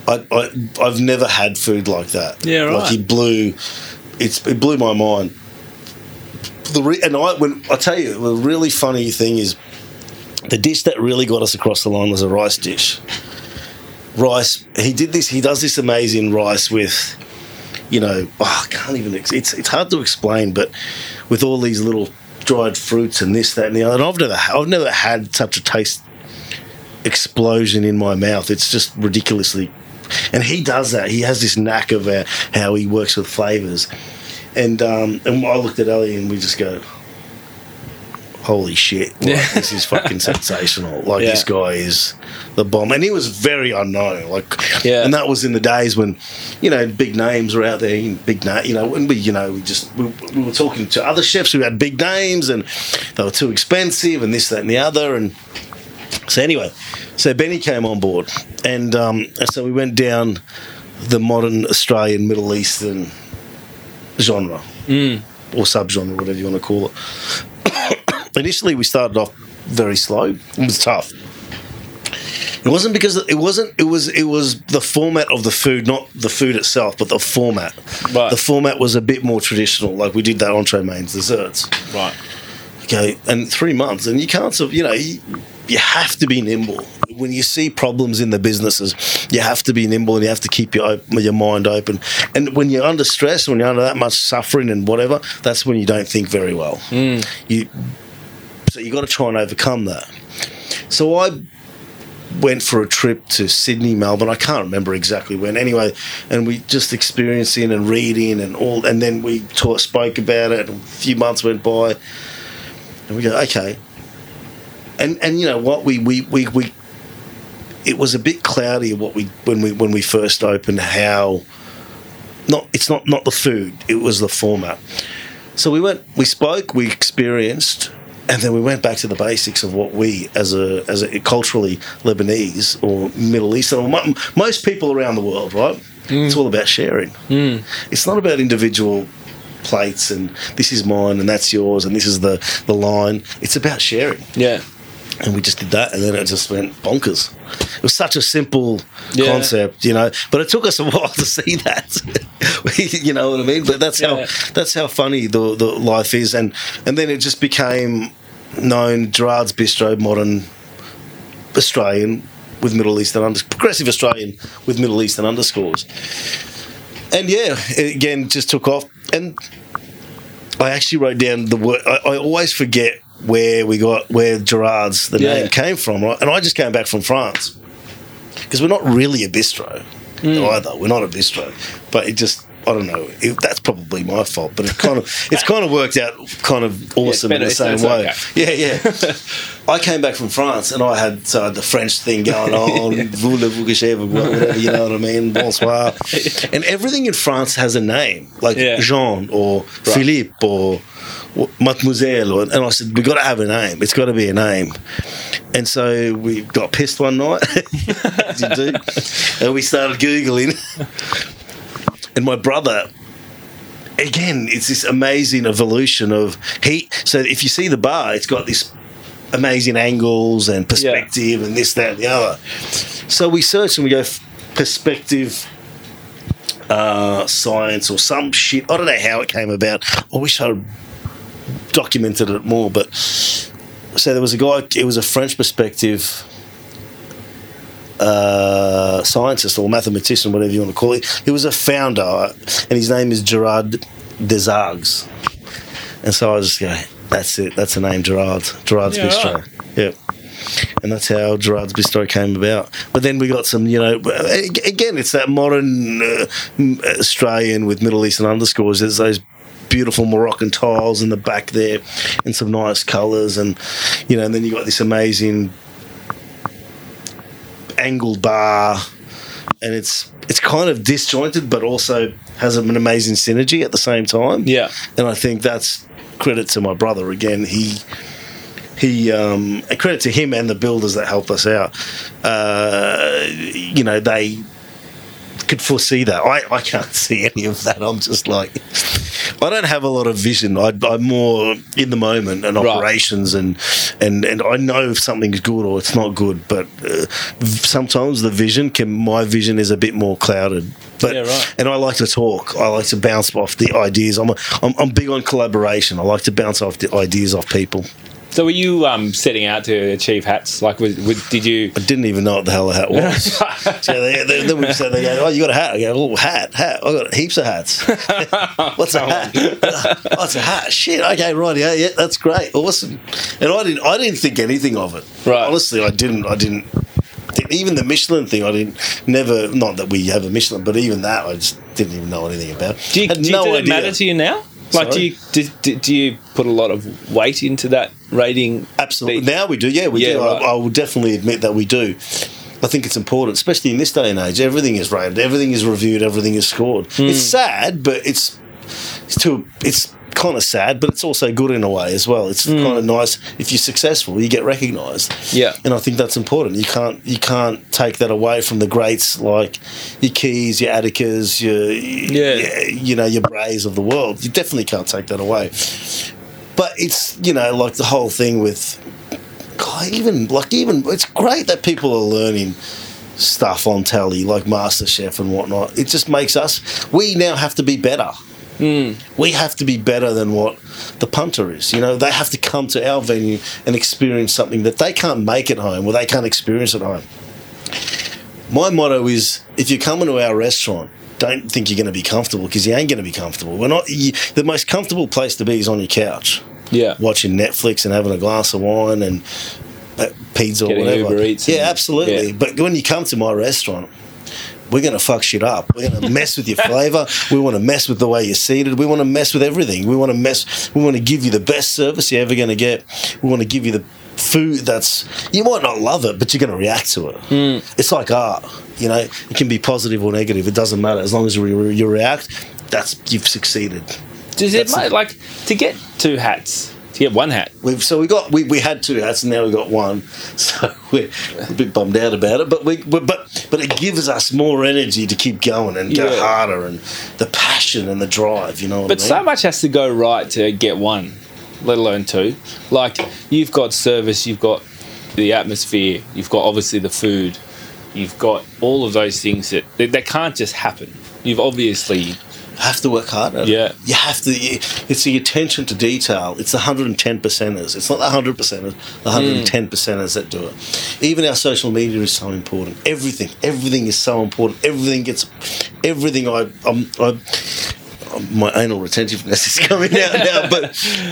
I, I, I've never had food like that.
Yeah, right.
Like he blew, it's, it blew my mind. The re, and I, when I tell you, the really funny thing is, the dish that really got us across the line was a rice dish. Rice. He did this. He does this amazing rice with, you know, oh, I can't even. It's it's hard to explain, but with all these little dried fruits and this, that, and the other. And I've never I've never had such a taste explosion in my mouth. It's just ridiculously. And he does that. He has this knack of uh, how he works with flavors. And um, and I looked at Ellie and we just go, holy shit, like,
Yeah.
this is fucking sensational. Like
Yeah.
this guy is the bomb, and he was very unknown. Like,
Yeah.
and that was in the days when, you know, big names were out there, big na- you know, when we, you know, we just we, we were talking to other chefs who had big names, and they were too expensive, and this, that, and the other, and so anyway, so Benny came on board, and um, so we went down the modern Australian Middle Eastern genre or subgenre, whatever you want to call it. Initially, we started off very slow. It was tough. It wasn't because it wasn't. It was. It was the format of the food, not the food itself, but the format.
Right.
The format was a bit more traditional. Like we did that entree, mains, desserts.
Right.
Okay, and three months, and you can't. You know, you, you have to be nimble. When you see problems in the businesses, you have to be nimble and you have to keep your your mind open. And when you're under stress, when you're under that much suffering and whatever, that's when you don't think very well. Hmm. You so you got to try and overcome that. So I went for a trip to Sydney, Melbourne. I can't remember exactly when. Anyway, and we just experiencing and reading and all, and then we taught, spoke about it. And a few months went by, and we go, okay. And and you know what we we we, we it was a bit cloudy what we when we when we first opened how not it's not not the food it was the format. So we went we spoke we experienced and then we went back to the basics of what we as a as a culturally lebanese or middle eastern or mo- most people around the world right? Mm. It's all about sharing. Mm. It's not about individual plates and this is mine and that's yours and this is the the line it's about sharing
Yeah.
and we just did that, and then it just went bonkers. It was such a simple
Yeah.
concept, you know, but it took us a while to see that. you know what I mean? But that's
Yeah.
how that's how funny the the life is, and and then it just became known Gerard's Bistro, modern Australian with Middle Eastern progressive Australian with Middle Eastern underscores, and yeah, again just took off, and I actually wrote down the word. I, I always forget where we got where Gerard's the
Yeah.
name came from, right? And I just came back from France because we're not really a bistro mm. either. We're not a bistro, but it just I don't know. It, that's probably my fault, but it kind of it's kind of worked out kind of awesome
better-
in the same way.
okay.
Yeah, yeah. I came back from France and I had so I had the French thing going on, voulez-vous que whatever, you know what I mean, bonsoir, and everything in France has a name like
Yeah.
Jean or Philippe or Mademoiselle, and I said we've got to have a name. It's got to be a name. And so we got pissed one night, you do, and we started googling. And my brother, again, it's this amazing evolution of he. So if you see the bar, it's got this amazing angles and perspective and this, that, and the other. So we search and we go f- perspective uh, science or some shit. I don't know how it came about. I wish I documented it more, but so there was a guy. It was a French perspective uh, scientist or mathematician, whatever you want to call it. He was a founder, and his name is Gerard Desargues. And so I just go, that's it. That's the name, Gerard. Gerard's
Yeah,
Bistro.
right.
Yep. And that's how Gerard's Bistro came about. But then we got some, you know, again, it's that modern uh, Australian with Middle Eastern underscores. There's those beautiful Moroccan tiles in the back there and some nice colours. And, you know, and then you got this amazing angled bar. And it's it's kind of disjointed, but also has an amazing synergy at the same time
Yeah.
and I think that's credit to my brother again. He he um, credit to him and the builders that helped us out. Uh, you know they could foresee that. I, I can't see any of that. I'm just like I don't have a lot of vision. I, I'm more in the moment and
Right.
operations and and and I know if something's good or it's not good. But uh, sometimes the vision can my vision is a bit more clouded. But
Yeah, right.
and I like to talk. I like to bounce off the ideas. I'm, a, I'm I'm big on collaboration. I like to bounce off the ideas off people.
So were you um, setting out to achieve hats? Like, was, was, did you?
I didn't even know what the hell a hat was. so they, they, then we said, they go, "Oh, you got a hat?" I go, "Oh, hat, hat. I got heaps of hats. What's a hat? oh, it's a hat. Shit. Okay, right. Yeah, yeah. That's great. Awesome. And I didn't. I didn't think anything of it.
Right.
Honestly, I didn't. I didn't. Even the Michelin thing, I didn't. Never. Not that we have a Michelin, but even that, I just didn't even know anything about.
Do you, do you,
no
does it
idea.
matter to you now? Like, do you do, do, do you put a lot of weight into that rating?
Absolutely. Now we do. Yeah, we
Yeah,
do.
right.
I, I will definitely admit that we do. I think it's important, especially in this day and age. Everything is rated, everything is reviewed, everything is scored.
Hmm.
It's sad, but it's it's too. It's kind of sad, but it's also good in a way as well. It's kind of mm. nice if you're successful, you get recognised.
Yeah.
and I think that's important. You can't you can't take that away from the greats like your Quays, your Atticas, your
Yeah.
you know your Braes of the world. You definitely can't take that away. But it's you know like the whole thing with God, even like even it's great that people are learning stuff on telly like MasterChef and whatnot. It just makes us we now have to be better. We have to be better than what the punter is. You know, they have to come to our venue and experience something that they can't make at home or they can't experience at home. My motto is if you're coming to our restaurant, don't think you're going to be comfortable because you ain't going to be comfortable. We're not. You, the most comfortable place to be is on your couch
Yeah.
watching Netflix and having a glass of wine and uh, pizza or
Getting
whatever.
Uber Eats
yeah, absolutely.
yeah.
But when you come to my restaurant, we're going to fuck shit up. We're going to mess with your flavour. We want to mess with the way you're seated. We want to mess with everything. We want to mess. We want to give you the best service you're ever going to get. We want to give you the food that's you might not love it, but you're going to react to it.
Hmm.
It's like art. You know, it can be positive or negative. It doesn't matter as long as you, you react. That's you've succeeded.
Does
That's it.
like to get two hats? To get one hat?
We've so we got we, we had two hats and now we got one, so we're a bit bummed out about it. But we but but it gives us more energy to keep going and go
Yeah.
harder and the passion and the drive. You know what
But
I mean?
so much has to go right to get one, let alone two. Like you've got service, you've got the atmosphere, you've got obviously the food, you've got all of those things that that, that can't just happen. You've obviously
have to work harder.
Yeah.
you have to. you- It's the attention to detail. It's the hundred and ten percenters. It's not the hundred percenters. The hundred and ten percenters that do it. Even our social media is so important. Everything, everything is so important. Everything gets, everything. I, I'm, I, my anal retentiveness is coming out now, but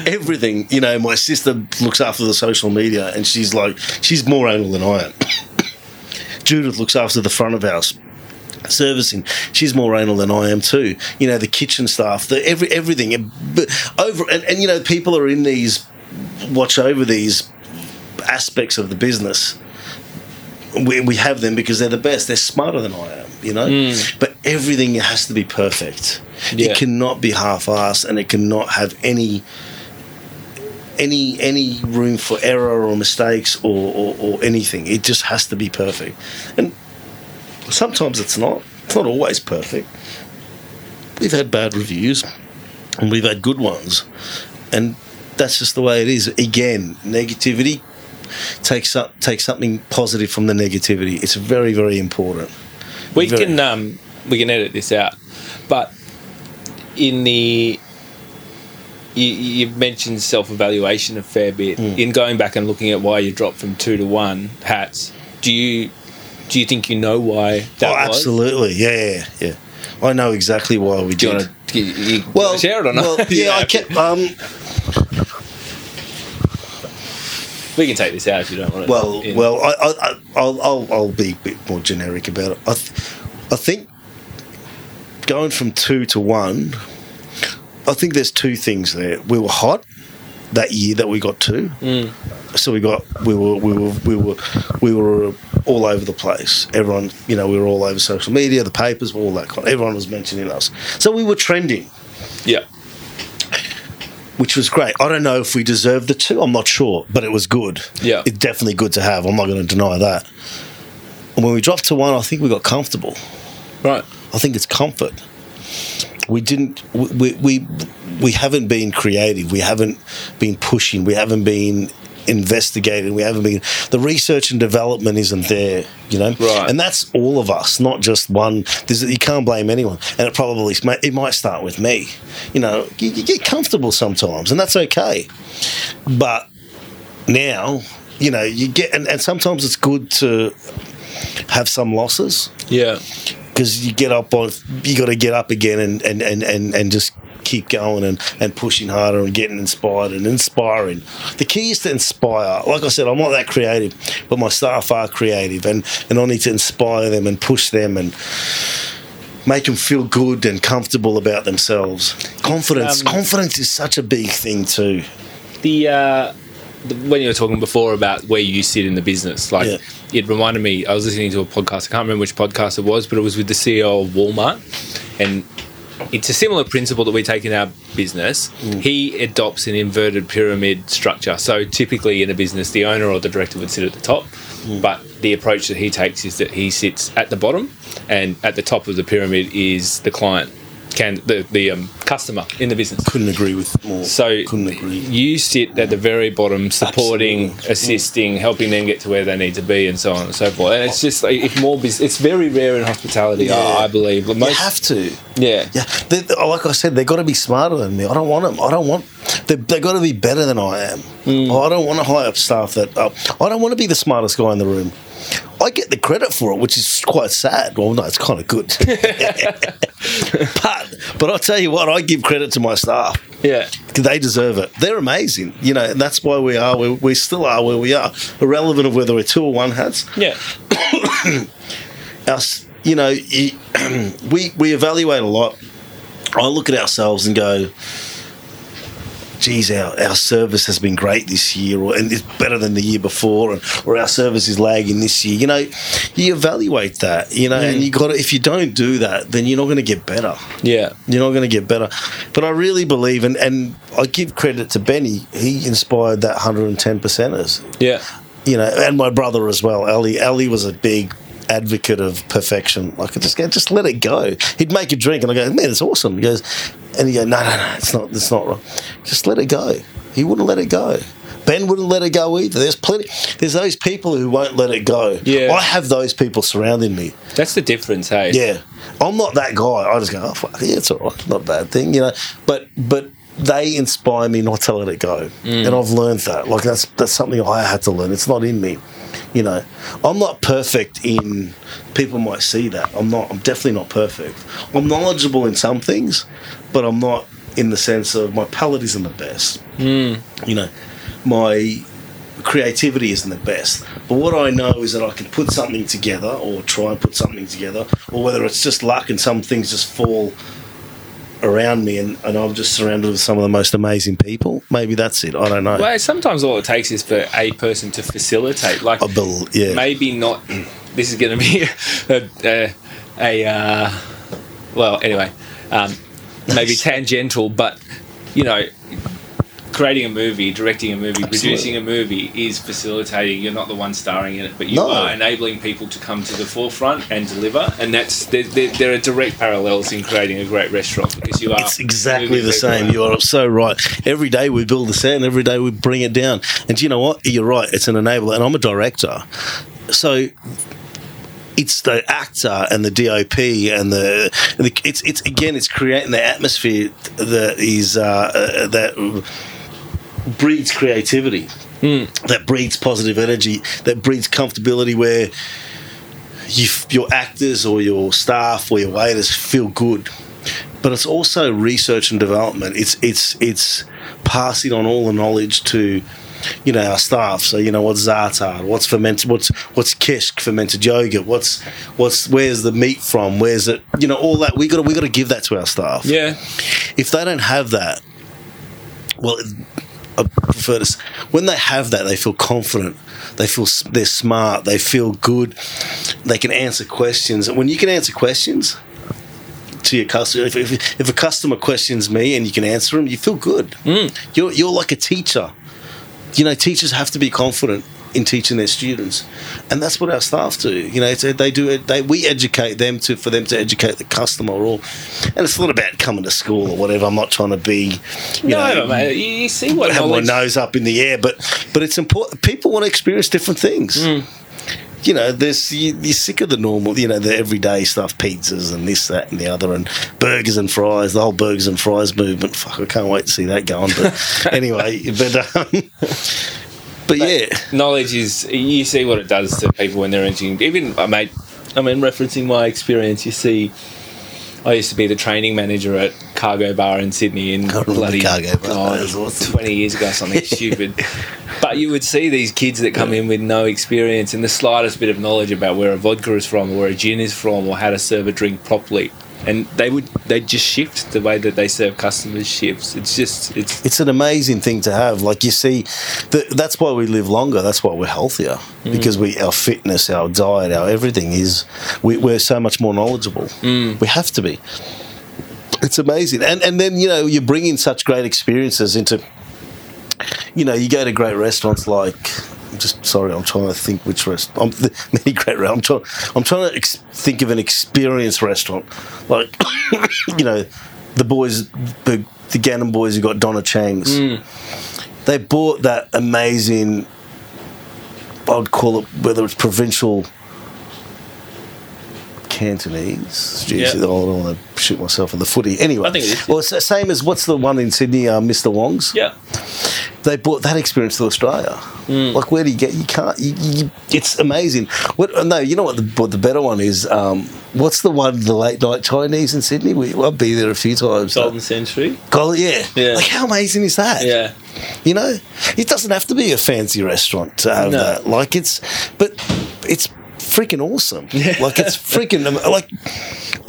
everything, you know, my sister looks after the social media and she's like, she's more anal than I am. Judith looks after the front of house. Servicing. She's more anal than I am too. You know, the kitchen staff, the every everything. Over and, and you know, people are in these watch over these aspects of the business. We, we have them because they're the best. They're smarter than I am, you know. Hmm. But everything has to be perfect.
Yeah.
It cannot be half-assed, and it cannot have any any any room for error or mistakes or, or, or anything. It just has to be perfect. And sometimes it's not. It's not always perfect. We've had bad reviews and we've had good ones. And that's just the way it is. Again, negativity takes up take something positive from the negativity. It's very, very important.
We
Very-
can um, we can edit this out, but in the you, you've mentioned self evaluation a fair bit.
Hmm.
In going back and looking at why you dropped from two to one hats, do you do you think you know why that
oh,
was?
absolutely. Yeah, yeah, yeah. I know exactly why we
Do
did.
you, you
well,
share it or not?
Well,
You
yeah, I kept. Um,
We can take this out if you don't want to.
Well, well, I, I, I- I'll, I'll, I'll be a bit more generic about it. I, th- I think going from two to one, I think there's two things there. We were hot that year that we got two, mm. so we got we were we were we were we were all over the place. Everyone, you know, we were all over social media, the papers, all that kind. Everyone was mentioning us, so we were trending
yeah,
which was great. I don't know if we deserved the two. I'm not sure, but it was good.
Yeah.
it's definitely good to have. I'm not going to deny that. And when we dropped to one, I think we got comfortable.
right.
I think it's comfort. We didn't. We we we haven't been creative. We haven't been pushing. We haven't been investigating. We haven't been. The research and development isn't there. You know.
Right.
And that's all of us, not just one. There's, you can't blame anyone. And it probably it might start with me. You know, you, you get comfortable sometimes, and that's okay. But now, you know, you get, and, and sometimes it's good to have some losses
Yeah,
because you get up on you got to get up again and and, and, and and just keep going and, and pushing harder and getting inspired and inspiring. The key is to inspire. Like i said i'm not that creative but my staff are creative and and i need to inspire them and push them and make them feel good and comfortable about themselves. Confidence
Um,
confidence is such a big thing too.
The, uh, the when you were talking before about where you sit in the business, like
Yeah.
It reminded me. I was listening to a podcast. I can't remember which podcast it was, but it was with the CEO of Walmart, and it's a similar principle that we take in our business. Mm. He adopts an inverted pyramid structure. So typically in a business, the owner or the director would sit at the top, mm. but the approach that he takes is that he sits at the bottom, and at the top of the pyramid is the client, can the the um, customer in the business.
couldn't agree with more
So
couldn't agree
you sit at the very bottom, supporting,
Absolutely.
assisting, helping them get to where they need to be, and so on and so forth. And it's just like if more business, it's very rare in hospitality,
Yeah.
I, I believe. But
you
most,
have to
yeah,
Yeah, they, they- like I said, they've got to be smarter than me. I don't want them. I don't want. They they got to be better than I am. I don't want to hire up staff that. Uh, I don't want to be the smartest guy in the room. I get the credit for it, which is quite sad. Well, no, it's kind of good. but but I'll tell you what, I give credit to my staff.
yeah,
They deserve it. They're amazing, you know, and that's why we are. We, we still are where we are, irrelevant of whether we're two or one hats
yeah,
us, you know, we we evaluate a lot. I look at ourselves and go, "Geez, our, our service has been great this year, or and it's better than the year before, and, or our service is lagging this year." You know, you evaluate that, you know, and mm. you got to. If you don't do that, then you're not going to get better.
yeah,
You're not going to get better. But I really believe, and, and I give credit to Benny. He inspired that 110 percenters
yeah,
you know, and my brother as well. Ali, Ali was a big advocate of perfection. Like, just go, just let it go. He'd make a drink, and I go, man, it's awesome. He goes, and he go, no, no, no, it's not, it's not wrong. Just let it go. He wouldn't let it go. Ben wouldn't let it go either. There's plenty. There's those people who won't let it go.
Yeah.
I have those people surrounding me.
that's the difference, hey.
Yeah, I'm not that guy. I just go, oh fuck, yeah, it's all right, not a bad thing, you know. But but they inspire me not to let it go,
Mm.
and I've learned that. Like that's that's something I had to learn. It's not in me, you know. I'm not perfect in. People might see that. I'm not. I'm definitely not perfect. I'm knowledgeable in some things, but I'm not in the sense of my palate isn't the best.
Mm.
You know, my creativity isn't the best. But what I know is that I can put something together or try and put something together, or whether it's just luck and some things just fall around me and, and I'm just surrounded with some of the most amazing people. Maybe that's it. I don't know.
Well, sometimes all it takes is for a person to facilitate. Like,
bel yeah.
maybe not. This is going to be a, a, a uh, well, anyway, um, maybe tangential, but you know, creating a movie, directing a movie, producing a movie is facilitating. You're not the one starring in it, but you
No.
are enabling people to come to the forefront and deliver. And that's there, there, there are direct parallels in creating a great restaurant because you are.
It's exactly the same. You are so right. Every day we build the set, and every day we bring it down. And do you know what? You're right. It's an enabler, and I'm a director, so it's the actor and the DOP and the, and the it's it's again it's creating the atmosphere that is uh, uh, that breeds creativity. Hmm. That breeds positive energy. That breeds comfortability where you, your actors or your staff or your waiters feel good. But it's also research and development. It's it's it's passing on all the knowledge to you know our staff. So you know what's za'atar, what's fermented, what's what's kishk fermented yogurt, what's what's where's the meat from, where's it, you know all that. We got we got to give that to our staff.
Yeah,
If they don't have that, well, I prefer to. When they have that, they feel confident. They feel they're smart. They feel good. They can answer questions. And when you can answer questions to your customer, if, if, if a customer questions me and you can answer them, you feel good. Mm. You're you're like a teacher. You know, teachers have to be confident in teaching their students, and that's what our staff do. You know, it's, they do it. They we educate them to for them to educate the customer. Or, and it's not about coming to school or whatever. I'm not trying to be, you
no,
know,
mate. You, see what
have my nose up in the air, but but it's important. People want to experience different things. You know, there's you, you're sick of the normal, you know, the everyday stuff, pizzas and this, that, and the other, and burgers and fries. The whole burgers and fries movement. Fuck, I can't wait to see that going. But anyway, but um, but yeah,
knowledge is you see what it does to people when they're entering even uh, mate I mean referencing my experience you see I used to be the training manager at Cargo Bar in Sydney in bloody
Cargo Bar,
oh,
awesome.
20 years ago something stupid. But you would see these kids that come in with no experience and the slightest bit of knowledge about where a vodka is from or where a gin is from or how to serve a drink properly and they would they just shift the way that they serve customers shifts it's just it's
it's an amazing thing to have. Like you see, th- that's why we live longer. That's why we're healthier mm. because we our fitness, our diet, our everything is we, we're so much more knowledgeable. Mm. We have to be. It's amazing, and and then you know you bring in such great experiences into. You know, you go to great restaurants like. I'm just sorry, I'm trying to think which restaurant. I'm, many great restaurants. I'm trying. I'm trying to ex- think of an experienced restaurant, like you know, the boys, the, the Gannon boys who got Donna Chang's. Mm. They bought that amazing. I'd call it whether it's provincial Cantonese. Jeez,
Yeah.
I don't want to shoot myself in the footy. Anyway,
I think it is,
well, it's the same as what's the one in Sydney, uh, Mr. Wong's
yeah
they brought that experience to Australia.
Hmm.
Like, where do you get? You can't. You, you, it's amazing. What? No, you know what the what the better one is. Um, what's the one? The late night Chinese in Sydney. We, I've been there a few times.
Golden Century
Gold, yeah.
Yeah.
Like, how amazing is that?
yeah
You know, it doesn't have to be a fancy restaurant to have
No.
that. Like, it's, but it's freaking awesome. Like, it's freaking like.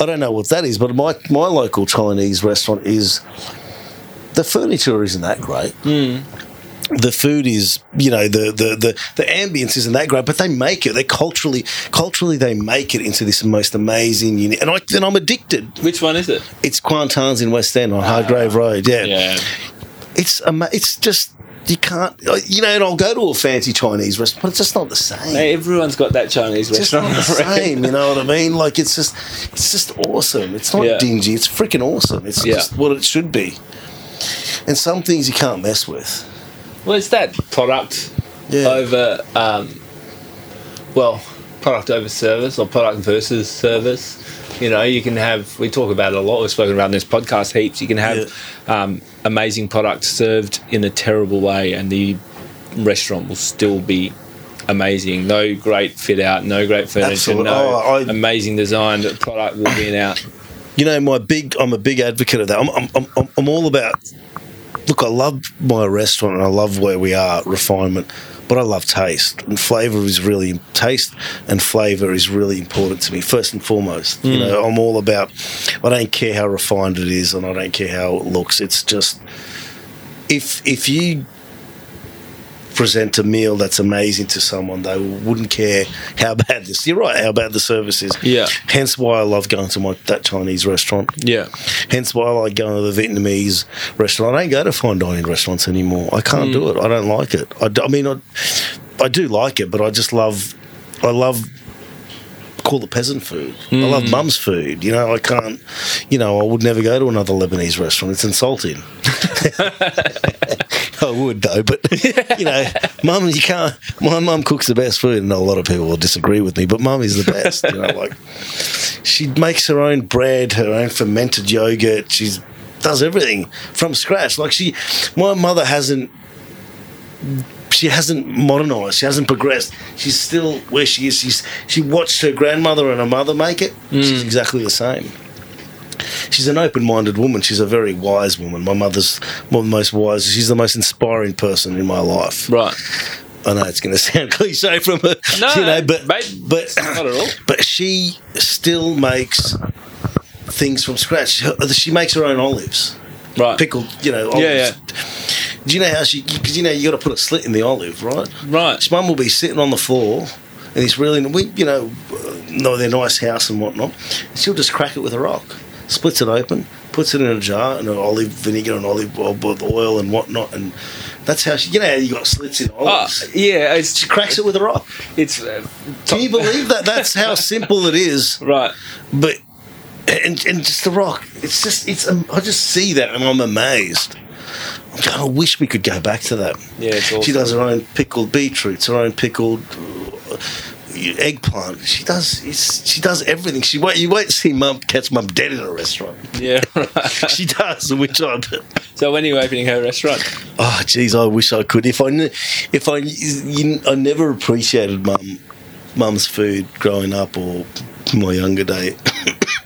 I don't know what that is, but my my local Chinese restaurant is. The furniture isn't that great. Hmm. The food is, you know, the, the the the ambience isn't that great, but they make it. They culturally, culturally, they make it into this most amazing. Uni- and I, then I'm addicted.
which one is it
It's Quantan's in West End on Hardgrave ah. Road. Yeah,
yeah
it's ama- it's just you can't you know and I'll go to a fancy Chinese restaurant but it's just not the same
Hey, everyone's got that Chinese
it's just not
restaurant.
the same you know what I mean like it's just it's just awesome it's not
Yeah.
dingy it's freaking awesome it's
Yeah.
just what it should be and some things you can't mess with
Well, it's that product
Yeah.
over, um, well, product over service or product versus service. You know, you can have, we talk about it a lot, we've spoken about in this podcast heaps. You can have um, amazing product served in a terrible way, and the restaurant will still be amazing. No great fit out, no great furniture, no
oh, I-
amazing design. The product will be in out.
you know my big I'm a big advocate of that I'm I'm, I'm, I'm all about look I love my restaurant and I love where we are refinement but I love taste and flavour is really taste and flavour is really important to me first and foremost. You hmm. know, I'm all about. I don't care how refined it is, and I don't care how it looks. It's just if if you present a meal that's amazing to someone, they wouldn't care how bad this. You're right, how bad the service is.
Yeah.
Hence why I love going to my that Chinese restaurant.
Yeah.
Hence why I like going to the Vietnamese restaurant. I don't go to fine dining restaurants anymore. I can't do mm. it. I don't like it. I mean, I, I do like it, but I just love, I love, call it peasant food. I love hmm. mum's food. You know, I can't, you know, I would never go to another Lebanese restaurant. It's insulting. I would though, but you know, mum, you can't. My mum cooks the best food, and a lot of people will disagree with me, but mum is the best. You know, like she makes her own bread, her own fermented yogurt. She's does everything from scratch. Like she, my mother hasn't. She hasn't modernized. She hasn't progressed. She's still where she is. She's she watched her grandmother and her mother make it. She's hmm. exactly the same. She's an open-minded woman. She's a very wise woman. My mother's one of the most wise. She's the most inspiring person in my life.
Right.
I know it's going to sound cliche from her,
No,
you know, but
mate,
but
not at all.
But she still makes things from scratch. She makes her own olives,
Right.
pickled, you know. Olives.
Yeah,
Do you know how she? Because you know you got to put a slit in the olive, right?
Right.
His mum will be sitting on the floor, and he's really, we, you know, uh, know their nice house and whatnot. And she'll just crack it with a rock, splits it open, puts it in a jar, and an olive vinegar and olive oil with oil and whatnot, and that's how she. You know how you got slits in
Oh,
olives.
yeah. It's
She cracks it with a rock.
It's uh,
Can you believe that? That's how simple it is.
right.
But and, and just the rock. It's just it's. Um, I just see that and I'm amazed. Going, wish we could go back to that.
Yeah, it's awesome.
She does her own pickled beetroots, her own pickled uh, eggplant. She does. She does everything. She won't. You won't see mum catch mum dead in a restaurant.
Yeah. Right.
She does, which I.
so when are you opening her restaurant?
Oh, geez, I wish I could. If I, if I, you, I never appreciated mum, mum's food growing up or my younger day.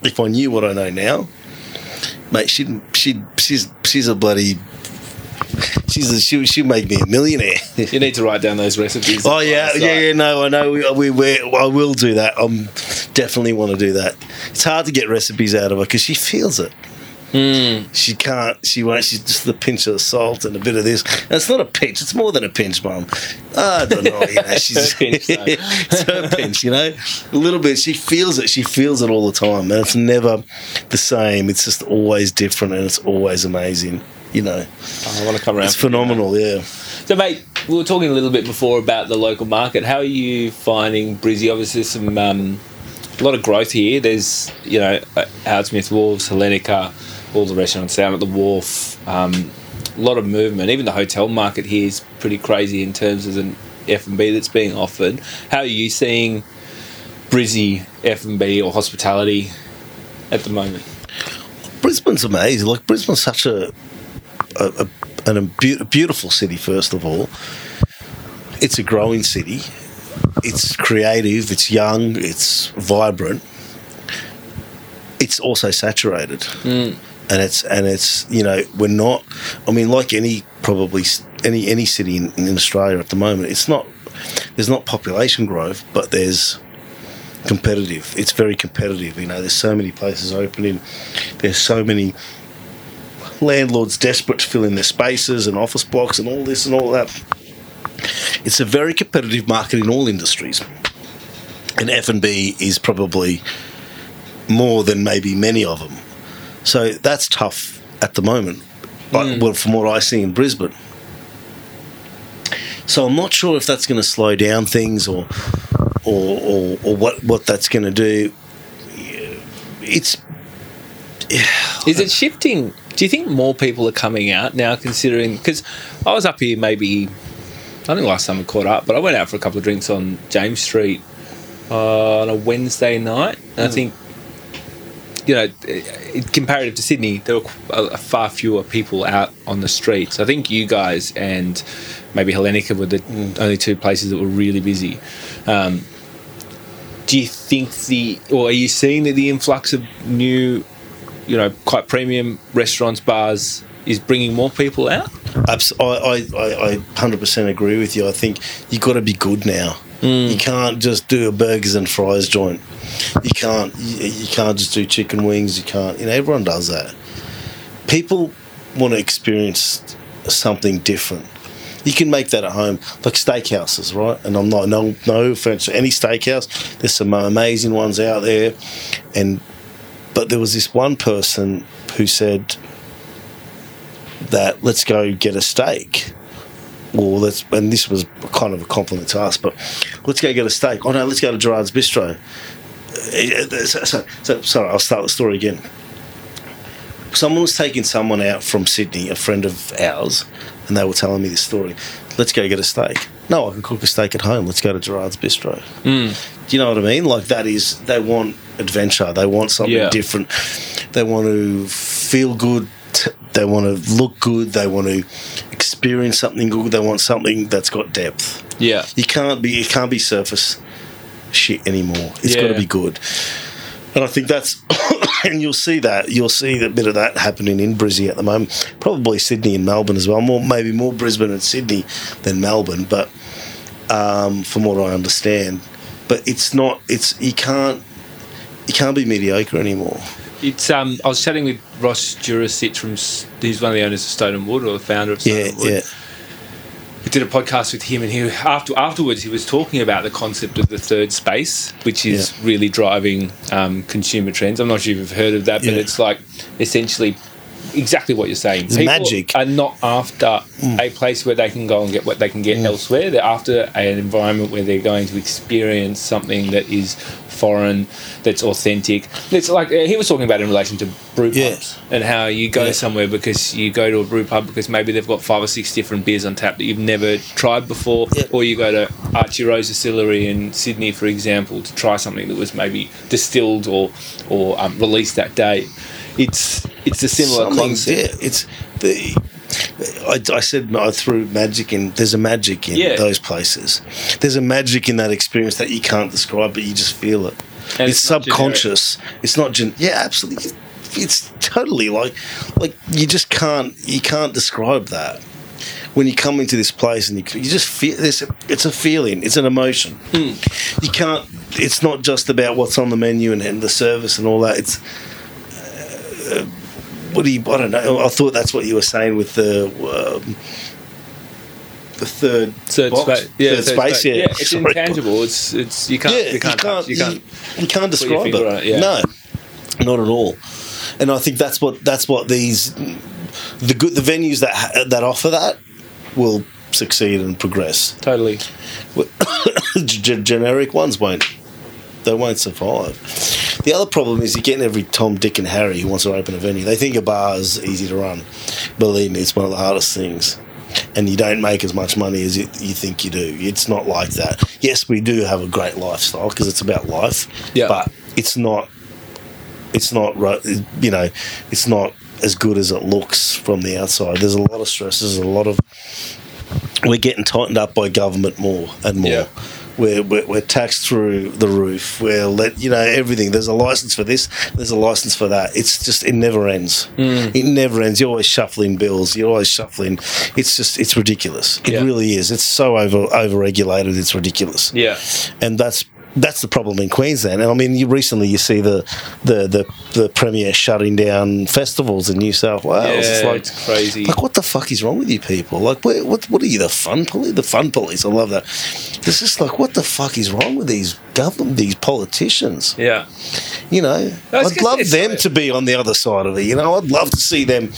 If I knew what I know now, mate, she'd, she'd, she's, she's a bloody, she's a, she, she'd make me a millionaire.
You need to write down those recipes.
Oh yeah, yeah, yeah. No, I know. We, we, we I will do that. I'm definitely want to do that. It's hard to get recipes out of her because she feels it. She can't. She won't. She's just the pinch of salt and a bit of this. And it's not a pinch. It's more than a pinch, mum. I don't know. You know, she's
pinch,
it's her pinch. You know, a little bit. She feels it. She feels it all the time, and it's never the same. It's just always different, and it's always amazing. You know,
I want to come around.
it's phenomenal. Yeah.
So, mate, we were talking a little bit before about the local market. How are you finding Brizzy? Obviously, some um, a lot of growth here. There's, you know, uh, Howard Smith Wharves, Hellenika, all the restaurants down at the wharf. Um, a lot of movement. Even the hotel market here is pretty crazy in terms of the F and B that's being offered. How are you seeing Brizzy F and B or hospitality at the moment?
Brisbane's amazing. Like Brisbane's such a a, a, an, a beau- beautiful city. First of all, it's a growing city. It's creative. It's young. It's vibrant. It's also saturated, and it's and it's you know we're not. I mean, like any probably any any city in, in Australia at the moment, it's not. There's not population growth, but there's competitive. It's very competitive. You know, there's so many places opening. There's so many landlords desperate to fill in their spaces and office blocks and all this and all that. It's a very competitive market in all industries, and F and B is probably more than maybe many of them. So that's tough at the moment. But well, from what I see in Brisbane. So I'm not sure if that's going to slow down things or or, or, or what, what that's going to do. It's
Is it shifting? Do you think more people are coming out now, considering? Because I was up here maybe, I think last time I caught up, but I went out for a couple of drinks on James Street uh, on a Wednesday night. And I think, you know, comparative to Sydney, there were far fewer people out on the streets. I think you guys and maybe Hellenika were the only two places that were really busy. Um, do you think the, or are you seeing that the influx of new you know, quite premium restaurants, bars is bringing more people out?
I, I, I 100% agree with you. I think you've got to be good now. You can't just do a burgers and fries joint. You can't. You, you can't just do chicken wings. You can't. You know, everyone does that. People want to experience something different. You can make that at home, like steakhouses, right? And I'm not no no offense to any steakhouse. There's some amazing ones out there, and but there was this one person who said that let's go get a steak. Or let's, and this was kind of a compliment to us, but let's go get a steak. Oh no, let's go to Gerard's Bistro. So, so, so, sorry, I'll start the story again. Someone was taking someone out from Sydney, a friend of ours, and they were telling me this story. Let's go get a steak. No, I can cook a steak at home. Let's go to Gerard's Bistro. Hmm. Do you know what I mean? Like that is they want adventure. They want something
Yeah.
different. They want to feel good. They want to look good. They want to experience something good. They want something that's got depth.
Yeah.
You can't be. It can't be surface shit anymore. It's got to be good. And I think that's, and you'll see that you'll see a bit of that happening in Brizzy at the moment. Probably Sydney and Melbourne as well. More maybe more Brisbane and Sydney than Melbourne, but um, from what I understand, but it's not. It's you can't you can't be mediocre anymore.
It's um. I was chatting with Ross Jurisich from. He's one of the owners of Stone and Wood, or the founder of Stone
Yeah,
and Wood.
yeah,
We did a podcast with him, and he after afterwards he was talking about the concept of the third space, which is
Yeah.
really driving um, consumer trends. I'm not sure if you've heard of that, but
Yeah.
it's like essentially exactly what you're saying.
It's
People
magic. Mm.
are not after a place where they can go and get what they can get elsewhere. They're after an environment where they're going to experience something that is foreign, that's authentic. It's like uh, he was talking about in relation to brew pubs
Yeah.
and how you go
Yeah.
somewhere because you go to a brew pub because maybe they've got five or six different beers on tap that you've never tried before, or you go to Archie Rose Distillery in Sydney, for example, to try something that was maybe distilled or or um, released that day. It's it's a similar
Something-
concept.
Yeah, it's the. I, I said I threw magic in. There's a magic in
Yeah.
those places. There's a magic in that experience that you can't describe, but you just feel it.
And
it's,
it's
subconscious. It's not. Gen- yeah, absolutely. It's totally like, like you just can't. You can't describe that. When you come into this place and you, you just feel this, it's a feeling, it's an emotion.
Hmm.
You can't. It's not just about what's on the menu and, and the service and all that. It's what do you? I don't know. I thought that's what you were saying with the um, the third
Third
box?
space, yeah,
third
third
space. Yeah,
it's
Sorry.
intangible. It's it's you can't
Yeah,
you can't touch, you can't.
you, you can't describe it.
it, yeah.
No, not at all. And I think that's what that's what these the good the venues that that offer that will succeed and progress.
Totally.
G- generic ones won't. They won't survive. The other problem is you're getting every Tom, Dick, and Harry who wants to open a venue. They think a bar is easy to run. Believe me, it's one of the hardest things. And you don't make as much money as you, you think you do. It's not like that. Yes, we do have a great lifestyle because it's about life.
Yeah.
But it's not. It's not. You know, it's not as good as it looks from the outside. There's a lot of stress. There's a lot of we're getting tightened up by government more and more.
Yeah.
We're, we're, we're taxed through the roof. We're let you know everything. There's a license for this. There's a license for that. It's just it never ends.
Mm.
It never ends. You're always shuffling bills. You're always shuffling. It's just it's ridiculous. It
Yeah.
really is. It's so over over regulated. It's ridiculous
Yeah.
and that's that's the problem in Queensland. And I mean, you recently you see the the the, the premier shutting down festivals in New South Wales.
Yeah,
it's like
it's crazy.
Like, what the fuck is wrong with you people? Like, where, what what are you, the fun police? The fun police. I love that. It's just like, what the fuck is wrong with these government, these politicians?
Yeah.
You know,
was
I'd love them to be on the other side of it. You know, I'd love to see them,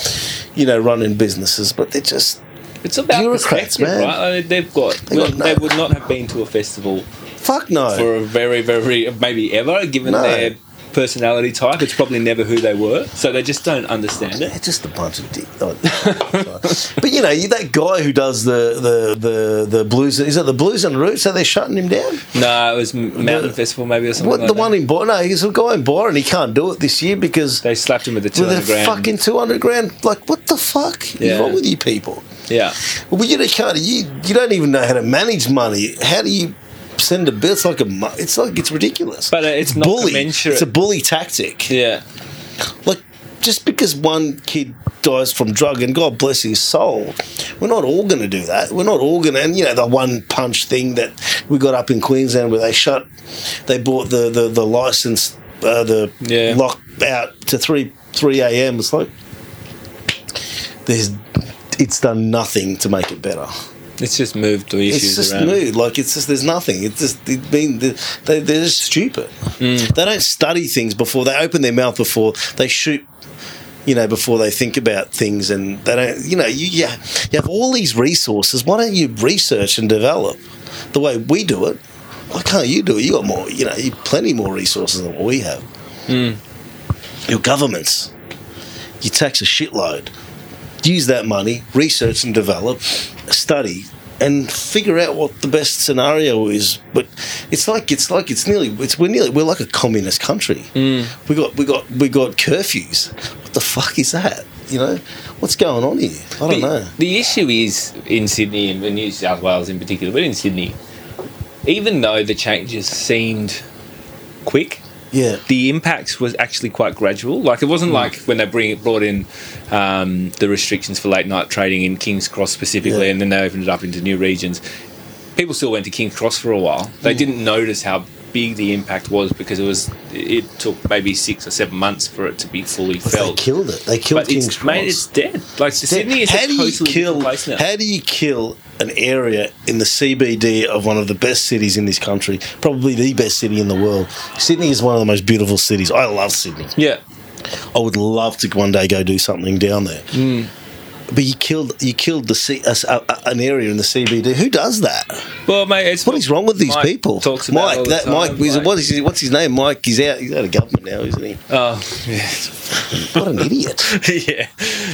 you know, running businesses, but they're just
It's about
Bureaucrats, man.
right? I mean, they've got,
They got
they would not have been to a festival
fuck no.
for a very, very maybe ever, given
No.
their personality type. It's probably never who they were, so they just don't understand it.
They're just a bunch of dick. Oh, but you know, you that guy who does the the the, the blues. Is it the blues and roots? Are they shutting him down?
No, it was Mountain Festival maybe or something.
What
like
the
that.
one in Byron? No, he's a guy in Byron. He can't do it this year because
they slapped him with the two
with
grand.
fucking two hundred grand. Like, what the fuck
Yeah.
is wrong with you people?
yeah,
Well, you can't. You you don't even know how to manage money. How do you? Send a bill. It's like a. mu- It's like it's ridiculous.
But, uh, it's not
bully.
commensurate.
It's a bully tactic.
yeah,
Like just because one kid dies from drug and God bless his soul, we're not all going to do that. We're not all going to, and you know, the one punch thing that we got up in Queensland where they shut, they bought the the, the license, uh, the
Yeah.
lock out to three three a.m. It's like there's, it's done nothing to make it better.
It's just moved the issues
It's just
around.
mood. Like it's just there's nothing. It's just it mean they they're just stupid.
Mm.
They don't study things before they open their mouth before they shoot. You know, before they think about things, and they don't. You know, you you you have all these resources. Why don't you research and develop the way we do it? Why can't you do it? You got more. You know, you plenty more resources than what we have.
Mm.
Your governments, you tax a shitload use that money, research and develop, study, and figure out what the best scenario is. But it's like it's like it's nearly it's we're nearly we're like a communist country. Mm. We got we got we got curfews. What the fuck is that? You know, what's going on here? I don't
the,
know.
the issue is in Sydney and New South Wales in particular, but in Sydney, even though the changes seemed quick,
Yeah,
the impacts was actually quite gradual. Like it wasn't like when they bring brought in um, the restrictions for late night trading in Kings Cross specifically,
Yeah.
and then they opened it up into new regions. People still went to Kings Cross for a while. They didn't notice how big the impact was because it was it took maybe six or seven months for it to be fully felt.
They killed it. They killed
But
King's
it's,
Cross.
mate, it's dead. Like Sydney is
how
a
do you kill? How do you kill an area in the CBD of one of the best cities in this country? Probably the best city in the world. Sydney is one of the most beautiful cities. I love Sydney.
yeah,
I would love to one day go do something down there.
Hmm.
But you killed you killed the C, a, a- an area in the CBD. Who does that?
well, mate, it's
What is wrong with these
Mike
people?
Talks about
Mike, that
time,
Mike, is, what is his, what's his name? Mike. He's out. He's out of government now, isn't he?
Oh, yeah,
What an idiot!
yeah,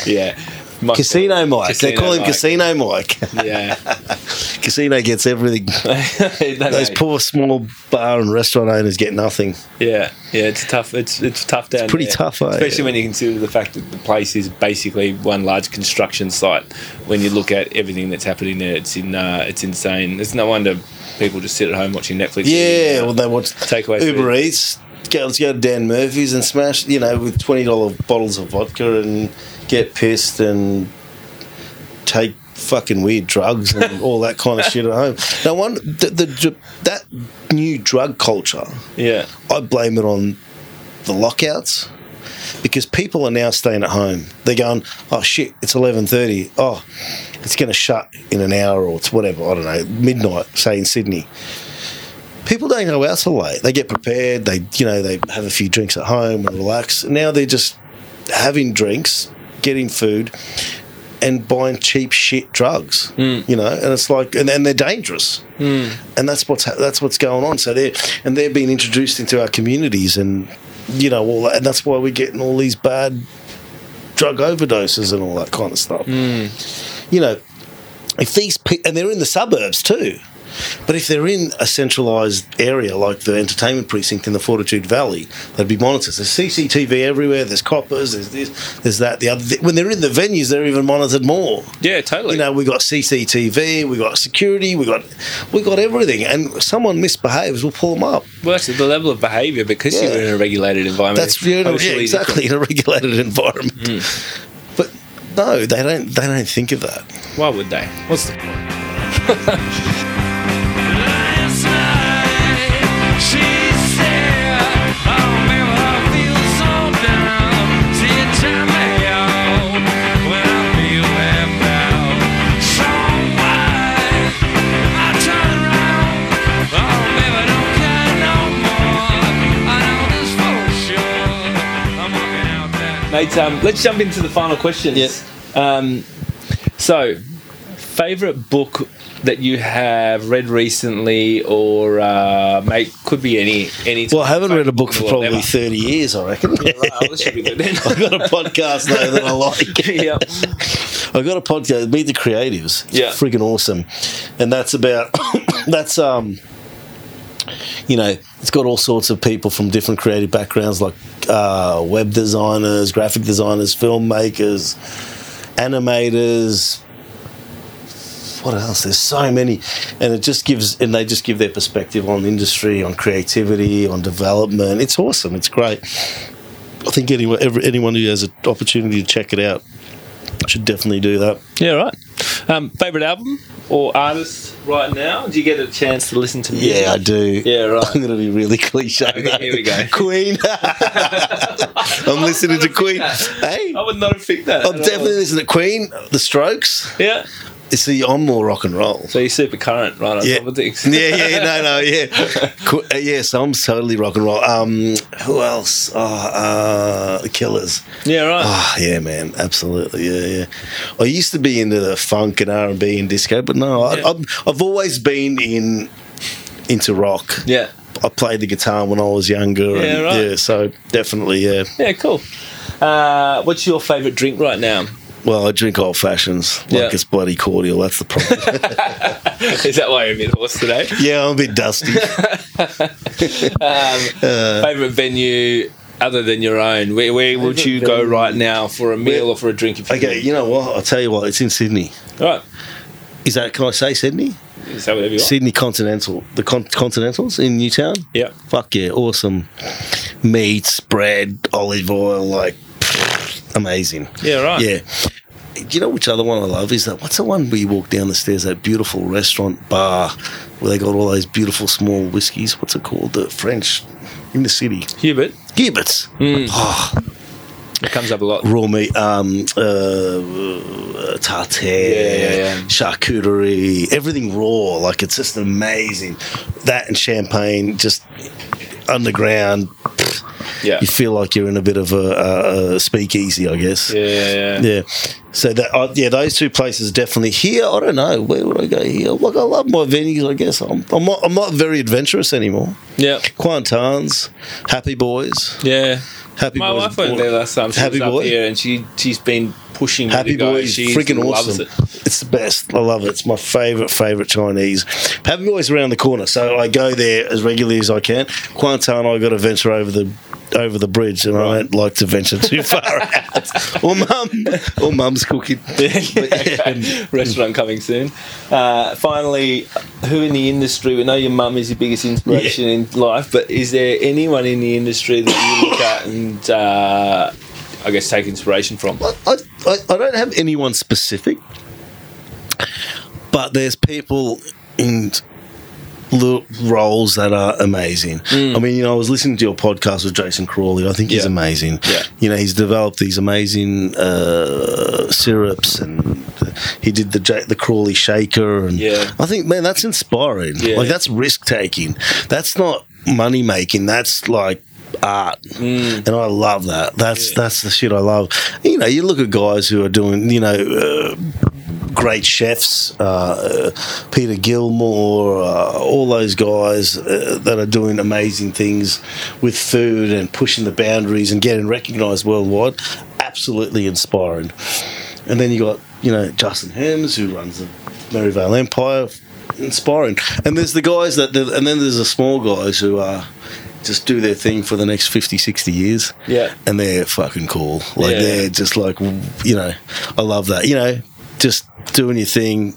yeah. Mike-
Casino Mike. they
Casino
call him
Mike.
Casino Mike.
Yeah,
Casino gets everything. Those poor small bar and restaurant owners get nothing.
Yeah, yeah, it's tough. It's it's tough down It's
pretty
there.
tough, eh?
especially when you consider the fact that the place is basically one large construction site. When you look at everything that's happening there, it's in uh, it's insane. It's no wonder people just sit at home watching Netflix.
Yeah,
and, uh,
well, they watch
Takeaway
Uber
food.
Eats. Go, let's go to Dan Murphy's and smash, you know, with twenty dollar bottles of vodka and get pissed and take fucking weird drugs and all that kind of shit at home. No one the, the that new drug culture.
yeah,
I blame it on the lockouts because people are now staying at home. They're going, oh shit, it's eleven thirty. Oh, it's going to shut in an hour or it's whatever. I don't know, midnight, say in Sydney. People don't go out so late. They get prepared. They, you know, they have a few drinks at home and relax. Now they're just having drinks, getting food, and buying cheap shit drugs. Hmm. You know, and it's like, and, and they're dangerous. Hmm. And that's what's ha- that's what's going on. So they're and they're being introduced into our communities, and you know, all that, and that's why we're getting all these bad drug overdoses and all that kind of stuff. Hmm. You know, if these pe- and they're in the suburbs too. But if they're in a centralised area like the entertainment precinct in the Fortitude Valley, they'd be monitored. There's CCTV everywhere. There's coppers. There's this. There's that. The other. When they're in the venues, they're even monitored more.
yeah, totally.
You know, we got CCTV, We've got security, we got we got everything. And someone misbehaves, we'll pull them up.
well, actually, the level of behaviour because
Yeah.
you're in a regulated environment.
That's
is
you know, yeah, exactly in a regulated environment.
Hmm.
But no, they don't. They don't think of that.
Why would they? What's the point? Mate, um, let's jump into the final questions.
Yes.
Um, so, favorite book that you have read recently, or uh, mate, could be any any.
Well, I haven't read a book for probably
never.
thirty years. I reckon.
Right, well, this should be good then.
I've got a podcast though that I like.
yeah.
I've got a podcast, Meet the Creatives. It's
Yeah.
freaking awesome, and that's about that's um, you know, it's got all sorts of people from different creative backgrounds, like uh, web designers, graphic designers, filmmakers, animators. What else? There's so many, and it just gives, and they just give their perspective on industry, on creativity, on development. It's awesome. It's great. I think anyone every, anyone who has an opportunity to check it out should definitely do that.
Yeah, right. Um, favorite album or artist right now? Do you get a chance to listen to music?
Yeah, I do.
Yeah, right.
I'm going to be really cliche.
Okay,
though.
here we go.
Queen. I'm listening to Queen. Hey,
I would not have picked that.
I'm
at all.
definitely listening to Queen. The Strokes.
Yeah.
See, I'm more rock and roll.
So you're super current, right? On
Yeah.
top of
yeah, yeah, no, no, yeah. Qu- uh, yeah, so I'm totally rock and roll. Um, who else? Oh, uh, the Killers.
Yeah, right.
Oh, yeah, man, absolutely, yeah, yeah. I used to be into the funk and R and B and disco, but no, I, I've, I've always been in into rock.
Yeah.
I played the guitar when I was younger.
Yeah,
and,
right.
yeah so definitely, yeah.
Yeah, cool. Uh, what's your favourite drink right now?
Well, I drink old fashions like
Yeah.
it's bloody cordial. That's the problem.
Is that why you're a bit hoarse today?
yeah, I'm a bit dusty.
Um, favourite venue other than your own? Where, where would you go right now for a meal or for a drink? If you
okay, you know what? I'll tell you what. It's in Sydney.
Right.
Is that? Can I say Sydney?
Is that whatever you want?
Sydney Continental. The con- Continentals in Newtown.
Yeah.
Fuck yeah, awesome. Meats, bread, olive oil, like amazing.
Yeah, right.
Yeah. Do you know which other one I love? Is that what's the one where you walk down the stairs? That beautiful restaurant bar where they got all those beautiful small whiskies. What's it called? The French in the city.
Hubert.
Gibbets. Oh,
It comes up a lot.
raw meat, um, uh, uh, tartare,
Yeah, yeah, yeah.
charcuterie, everything raw. Like it's just amazing. That and champagne, just underground.
Yeah.
You feel like you're in a bit of a, a, speakeasy, I guess.
Yeah, yeah, yeah.
So that uh, yeah, those two places definitely. Here, I don't know where would I go here. Look, I love my venues. I guess I'm I'm not, I'm not very adventurous anymore.
Yeah.
Quantans, Happy Boys,
Yeah.
Happy
My
Boys.
wife went there last time. She
Happy
was up
Boy?
here and she, she's been pushing
Happy. Boys,
She
freaking
loves
awesome.
It.
It's the best. I love it. It's my favorite, favorite Chinese. Happy Boys around the corner, so I go there as regularly as I can. Kuantan, I got to venture over the over the bridge, and I don't like to venture too far out. Or mum, or mum's cooking. Yeah.
Restaurant coming soon. Uh, finally, who in the industry? We know your mum is your biggest inspiration in life, but is there anyone in the industry that you look at and uh, I guess take inspiration from?
I, I, I don't have anyone specific, but there's people in little roles that are amazing. I mean, you know, I was listening to your podcast with Jason Crawley. I think he's
Yeah.
amazing.
Yeah.
You know, he's developed these amazing uh, syrups, and he did the J- the Crawley shaker, and
Yeah.
I think, man, that's inspiring.
Yeah.
Like that's risk taking. That's not money making. That's like art, and I love that. That's that's the shit I love. You know, you look at guys who are doing, you know. Uh, Great chefs, uh, Peter Gilmore, uh, all those guys uh, that are doing amazing things with food and pushing the boundaries and getting recognised worldwide. Absolutely inspiring. And then you got, you know, Justin Hemmes who runs the Merivale Empire. Inspiring. And there's the guys that, and then there's the small guys who are just do their thing for the next 50, 60 years.
Yeah.
And they're fucking cool. Like
Yeah.
they're just like, you know, I love that. You know, just doing your thing,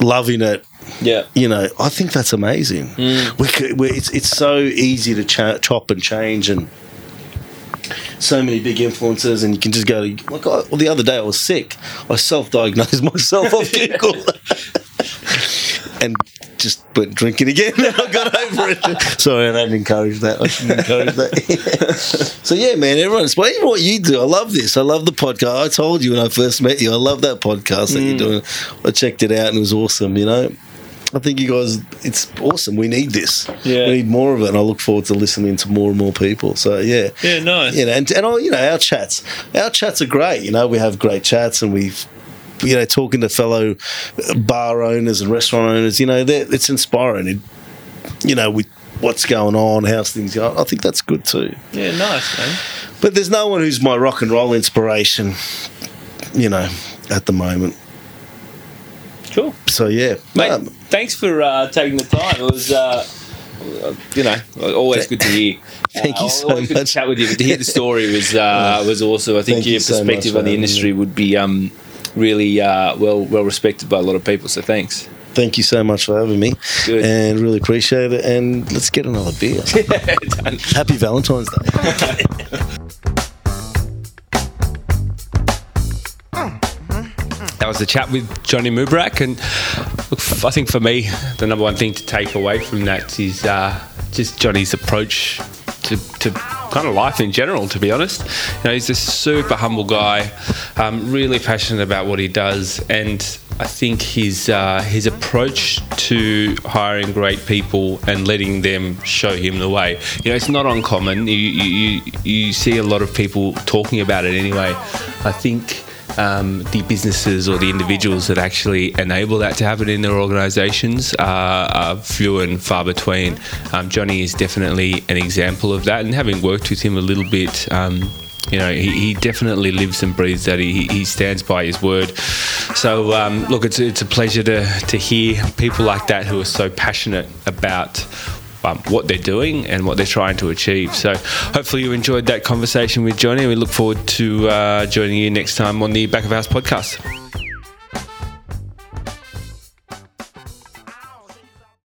loving it.
Yeah.
You know, I think that's amazing. Hmm. We could, we, it's it's so easy to chop and change and so many big influences, and you can just go to like. Well, the other day I was sick. I self-diagnosed myself off Google, and just went drinking again. And I got over it. Sorry, I don't encourage that. I shouldn't encourage that. so yeah, man, everyone's waiting what you do. I love this. I love the podcast. I told you when I first met you, I love that podcast that you're mm. doing. I checked it out and it was awesome. You know. I think you guys, it's awesome. We need this.
Yeah.
We need more of it, and I look forward to listening to more and more people. So yeah,
Yeah, nice.
you know, and, and oh, you know, our chats, our chats are great. You know, we have great chats, and we've, you know, talking to fellow bar owners and restaurant owners. You know, it's inspiring. It, you know, with what's going on, how's things going. I think that's good too.
Yeah, nice, man.
But there's no one who's my rock and roll inspiration. You know, at the moment.
Cool.
So yeah,
Mate,
Um,
thanks for uh, taking the time. It was, uh, you know, always good to hear.
Thank you
Uh,
so
always good to
much.
chat with you, but to hear the story was uh, was awesome. I think
Thank
your
you so
perspective
much
on the
having
industry would be um, really uh, well well respected by a lot of people. So thanks.
Thank you so much for having me,
Good.
and really appreciate it. And let's get another beer. Happy Valentine's Day.
That was the chat with Johnny Mubarak, and look, I think for me, the number one thing to take away from that is uh, just Johnny's approach to, to kind of life in general. To be honest, you know, he's a super humble guy, um, really passionate about what he does, and I think his uh, his approach to hiring great people and letting them show him the way. You know, it's not uncommon. You you, you, you see a lot of people talking about it anyway. I think um, the businesses or the individuals that actually enable that to happen in their organisations are, are few and far between. Um, Johnny is definitely an example of that, and having worked with him a little bit. Um, you know, he, he definitely lives and breathes that. He, he stands by his word. So, um, look, it's, it's a pleasure to, to hear people like that who are so passionate about um, what they're doing and what they're trying to achieve. So hopefully you enjoyed that conversation with Johnny. We look forward to uh, joining you next time on the Back of House podcast.